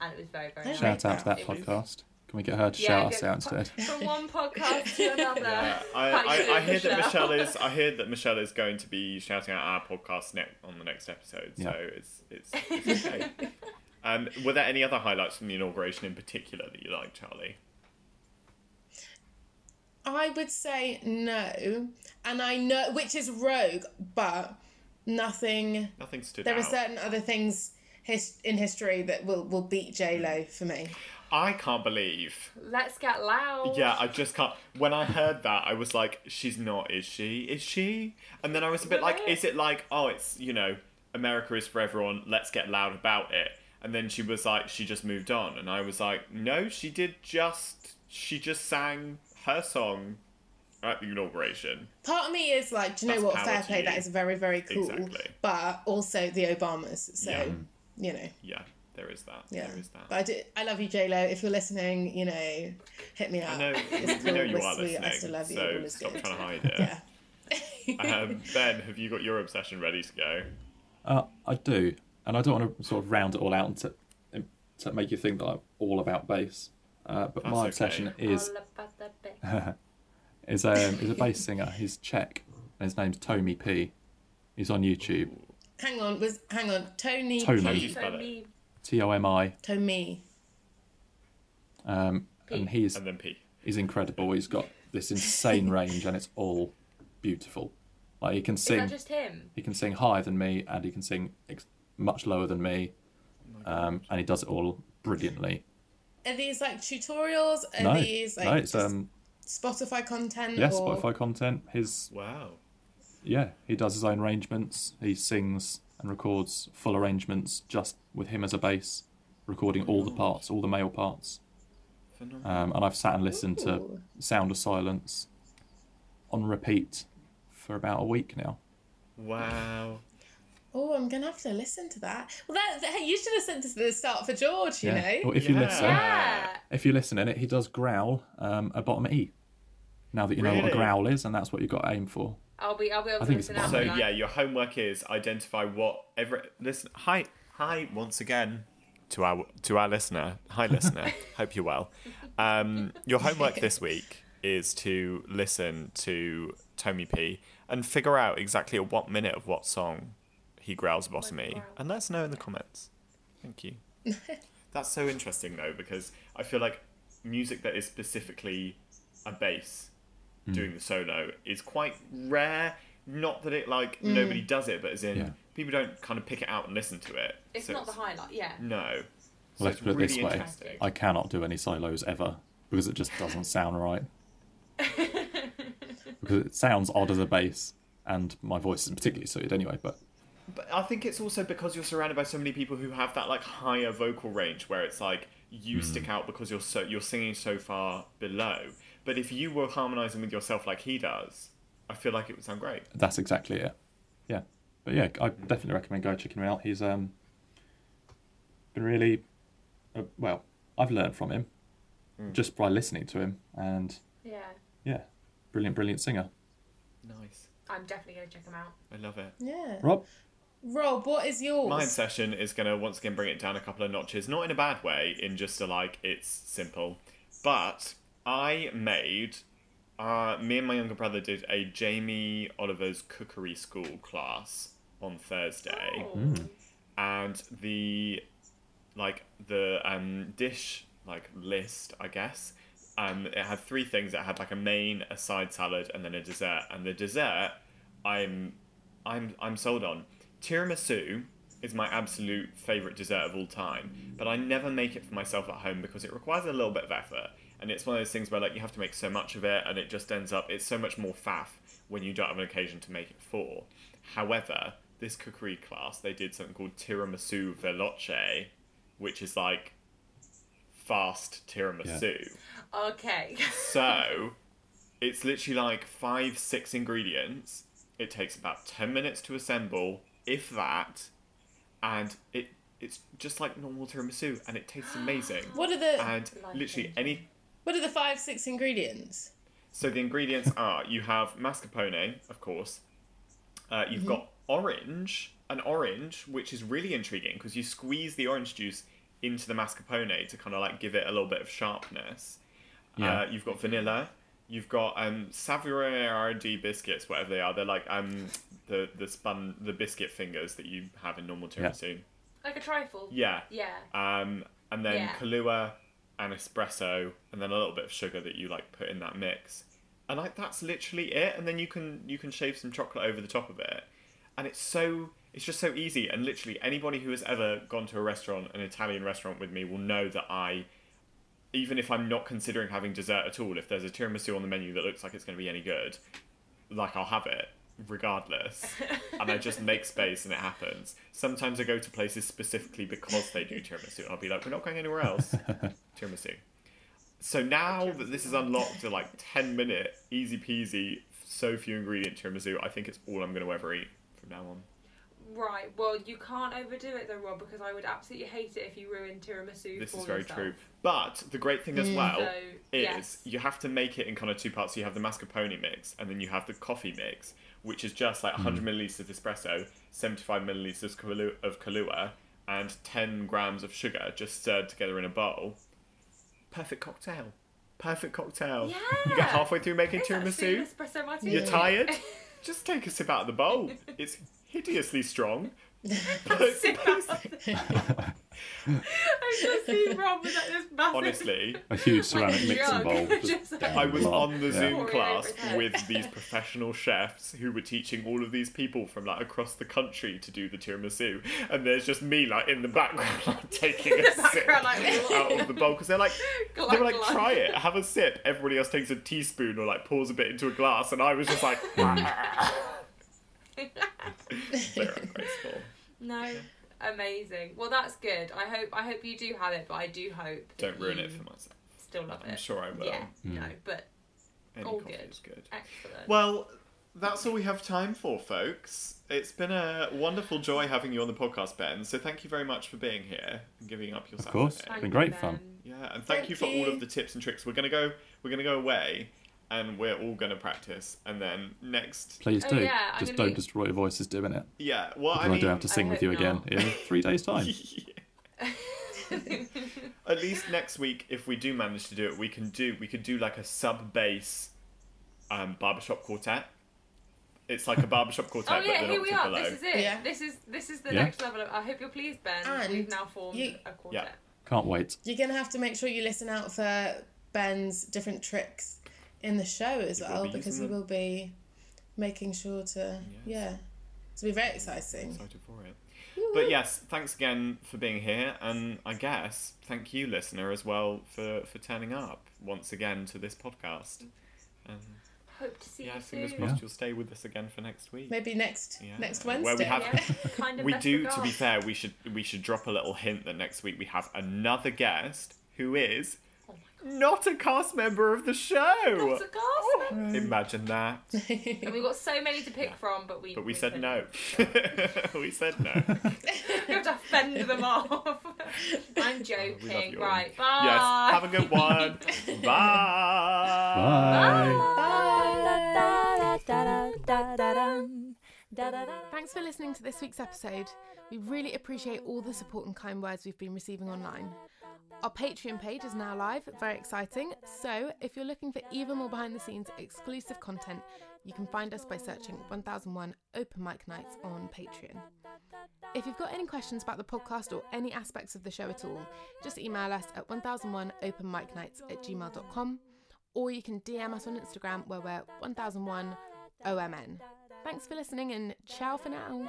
and it was very very Oh, nice. Shout out to that It was- podcast. Can we get her to Yeah, shout us out instead? From one podcast to another. Yeah, I, I, I doing, hear that Michelle is. I hear that Michelle is going to be shouting out our podcast ne- on the next episode. So Yeah. it's it's, it's okay. um, were there any other highlights from the inauguration in particular that you liked, Charlie? I would say no, and I know which is rogue, but nothing. Nothing stood There out. are certain other things his, in history that will will beat J Lo for me. I can't believe Let's get loud. Yeah, I just can't. When I heard that, I was like, "She's not, is she? Is she?" And then I was a bit like, "Is it like, oh, it's you know, America is for everyone. Let's get loud about it." And then she was like, she just moved on, and I was like, "No, she did just. She just sang her song at the inauguration." Part of me is like, do you know what? Fair play. you. That is very very cool. Exactly. But also the Obamas. So Yeah. you know, Yeah, there is that. yeah. There is that. But I do. I love you, J Lo. If you're listening, you know, hit me up. I know, It's we know cool, you we're are sweet, listening. I still love you. so stop good. trying to hide it. Yeah. Um, ben, have you got your obsession ready to go? Uh, I do, and I don't want to sort of round it all out and to, to make you think that I'm all about bass. Uh, but my That's okay. obsession is All about is um, is a bass singer. He's Czech, and his name's Tomi P. He's on YouTube. hang on. Was hang on. Tony. Tony. P. you spell So me, T O M I. Um, and he's And then P. he's incredible. He's got this insane range, and it's all beautiful. Like he can is sing, that just him? he can sing higher than me, and he can sing ex- much lower than me, um, and he does it all brilliantly. Are these like tutorials? Are no, these like no, it's just um, Spotify content? yeah, or... Spotify content. His Wow. yeah, he does his own arrangements. He sings and records full arrangements just with him as a bass, recording all the parts, all the male parts. Um, and I've sat and listened to Sound of Silence on repeat for about a week now. Wow. Oh, I'm gonna have to listen to that. Well, that, that you should have sent us the start for George. You Yeah. know. Well, if you listen, Yeah. if you listen in it, he does growl um, a bottom E. Now that you know what a growl is, and that's what you've got to aim for. I'll be I'll be able I to think it's listen out. So won't yeah, your homework is identify what every listen. Hi, hi once again to our to our listener. Hi, listener. Hope you're well. Um, your homework this week is to listen to Tomi P and figure out exactly at what minute of what song he growls bottom growl. and let us know in the comments. Thank you. That's so interesting though because I feel like music that is specifically a bass doing the solo is quite rare. Not that it like nobody does it, but as in Yeah. people don't kind of pick it out and listen to it. It's So not the highlight. Yeah. No. So let's put it really this way. I cannot do any solos ever because it just doesn't sound right. because it sounds odd as a bass, and my voice isn't particularly suited anyway. But But I think it's also because you're surrounded by so many people who have that like higher vocal range where it's like you Hmm. stick out because you're so you're singing so far below. But if you were harmonizing with yourself like he does, I feel like it would sound great. That's exactly it. Yeah, but yeah, I definitely recommend go checking him out. He's um been really uh, well. I've learned from him Mm. just by listening to him, and Yeah. yeah, brilliant, brilliant singer. Nice. I'm definitely going to check him out. I love it. Yeah. Rob, Rob, what is yours? My obsession is going to once again bring it down a couple of notches, not in a bad way, in just a like, it's simple. But I made, uh, me and my younger brother did a Jamie Oliver's cookery school class on Thursday. Oh. Mm. and the like the um dish like list i guess um it had three things it had like a main a side salad and then a dessert and the dessert i'm i'm i'm sold on tiramisu is my absolute favorite dessert of all time but i never make it for myself at home because it requires a little bit of effort and it's one of those things where like you have to make so much of it and it just ends up it's so much more faff when you don't have an occasion to make it for. However this cookery class they did something called tiramisu veloce which is like fast tiramisu. Okay. so it's literally like five six ingredients. It takes about 10 minutes to assemble if that and it it's just like normal tiramisu and it tastes amazing. What are the and literally any what are the five six ingredients? so the ingredients are you have mascarpone, of course. Uh, you've got orange, an orange, which is really intriguing because you squeeze the orange juice into the mascarpone to kind of like give it a little bit of sharpness. Yeah. Uh, you've got vanilla. You've got um, Savoiardi biscuits, whatever they are. They're like um, the the spun the biscuit fingers that you have in normal Yeah. tiramisu. Like a trifle. Yeah. Yeah. Um, and then Yeah. Kahlua and espresso, and then a little bit of sugar that you like put in that mix, and like that's literally it. And then you can you can shave some chocolate over the top of it, and it's so it's just so easy. And literally anybody who has ever gone to a restaurant, an Italian restaurant with me, will know that I. Even if I'm not considering having dessert at all, if there's a tiramisu on the menu that looks like it's going to be any good, like I'll have it regardless. and I just make space and it happens. Sometimes I go to places specifically because they do tiramisu and I'll be like, we're not going anywhere else. tiramisu. So now that this is unlocked to like 10 minute, easy peasy, so few ingredient tiramisu, I think it's all I'm going to ever eat from now on. Right. Well, you can't overdo it though, Rob, because I would absolutely hate it if you ruined tiramisu. This for is very yourself. true. But the great thing as Mm. well So, is yes. you have to make it in kind of two parts. So you have the mascarpone mix, and then you have the coffee mix, which is just like 100 hmm. milliliters of espresso, 75 milliliters of Kahlua, of Kahlua, and 10 grams of sugar, just stirred together in a bowl. Perfect cocktail. Perfect cocktail. Yeah. You get halfway through making It's tiramisu. espresso martini. You're tired. Just take a sip out of the bowl. It's hideously strong. But it's Sip out amazing. of the- I've just seen Rob with like this massive. Honestly, a huge ceramic Like a mixing bowl. Just Just like- down I was on the. Zoom Pouring class over his head. with these professional chefs who were teaching all of these people from like across the country to do the tiramisu, and there's just me like in the background like, taking a In the sip background, like, out of the bowl because they're like Glug, they were like glug. try it, have a sip. Everybody else takes a teaspoon or like pours a bit into a glass, and I was just like very ungraceful. No, amazing. Well, that's good. I hope I hope you do have it, but I do hope Don't ruin it for myself. Still love I'm it. sure I will. Yeah. Mm. No, but Any all coffee good. is good. excellent. Well, that's all we have time for, folks. It's been a wonderful joy having you on the podcast, Ben. So thank you very much for being here and giving up your time. Of course. it's been great Ben. fun. Yeah, and thank, Thank you for all of the tips and tricks. We're gonna go. We're gonna go away, and we're all gonna practice. And then next, Please Oh, do. yeah, Just don't be- destroy your voices doing it. yeah. Well, Because I I, do have to sing with hope you again in three days' time. at least next week, if we do manage to do it, we can do. We could do like a sub bass, um, barbershop quartet. It's like a barbershop quartet, oh but yeah, they're here we are. below. This is it. Yeah. This is this is the Yeah. next level. Of, I hope you're pleased, Ben. And We've now formed you- a quartet. Yeah. Can't wait. You're gonna have to make sure you listen out for Ben's different tricks in the show as You well be because using he will be making sure to yeah. It's be very exciting. excited for it. But yes, thanks again for being here, and I guess thank you, listener, as well for for turning up once again to this podcast. And Hope to see yeah, you fingers soon. crossed Yeah. you'll stay with us again for next week. Maybe next Yeah. next Where we have- Yeah, kind of we best do, to be fair, we should we should drop a little hint that next week we have another guest who is Not a cast member of the show. It's a cast member. Imagine that. And we've got so many to pick from, but we But we we said no. we said no. we have to fend them off. I'm oh, joking. love you all. right, bye. Yes. Have a good one. Bye. Bye. Thanks for listening to this week's episode. We really appreciate all the support and kind words we've been receiving online. Our Patreon page is now live, very exciting. So, if you're looking for even more behind the scenes exclusive content, you can find us by searching 1001 Open Mic Nights on Patreon. If you've got any questions about the podcast or any aspects of the show at all, just email us at 1001 Open Mic Nights at gmail.com or you can DM us on Instagram where we're 1001 OMN. Thanks for listening and ciao for now.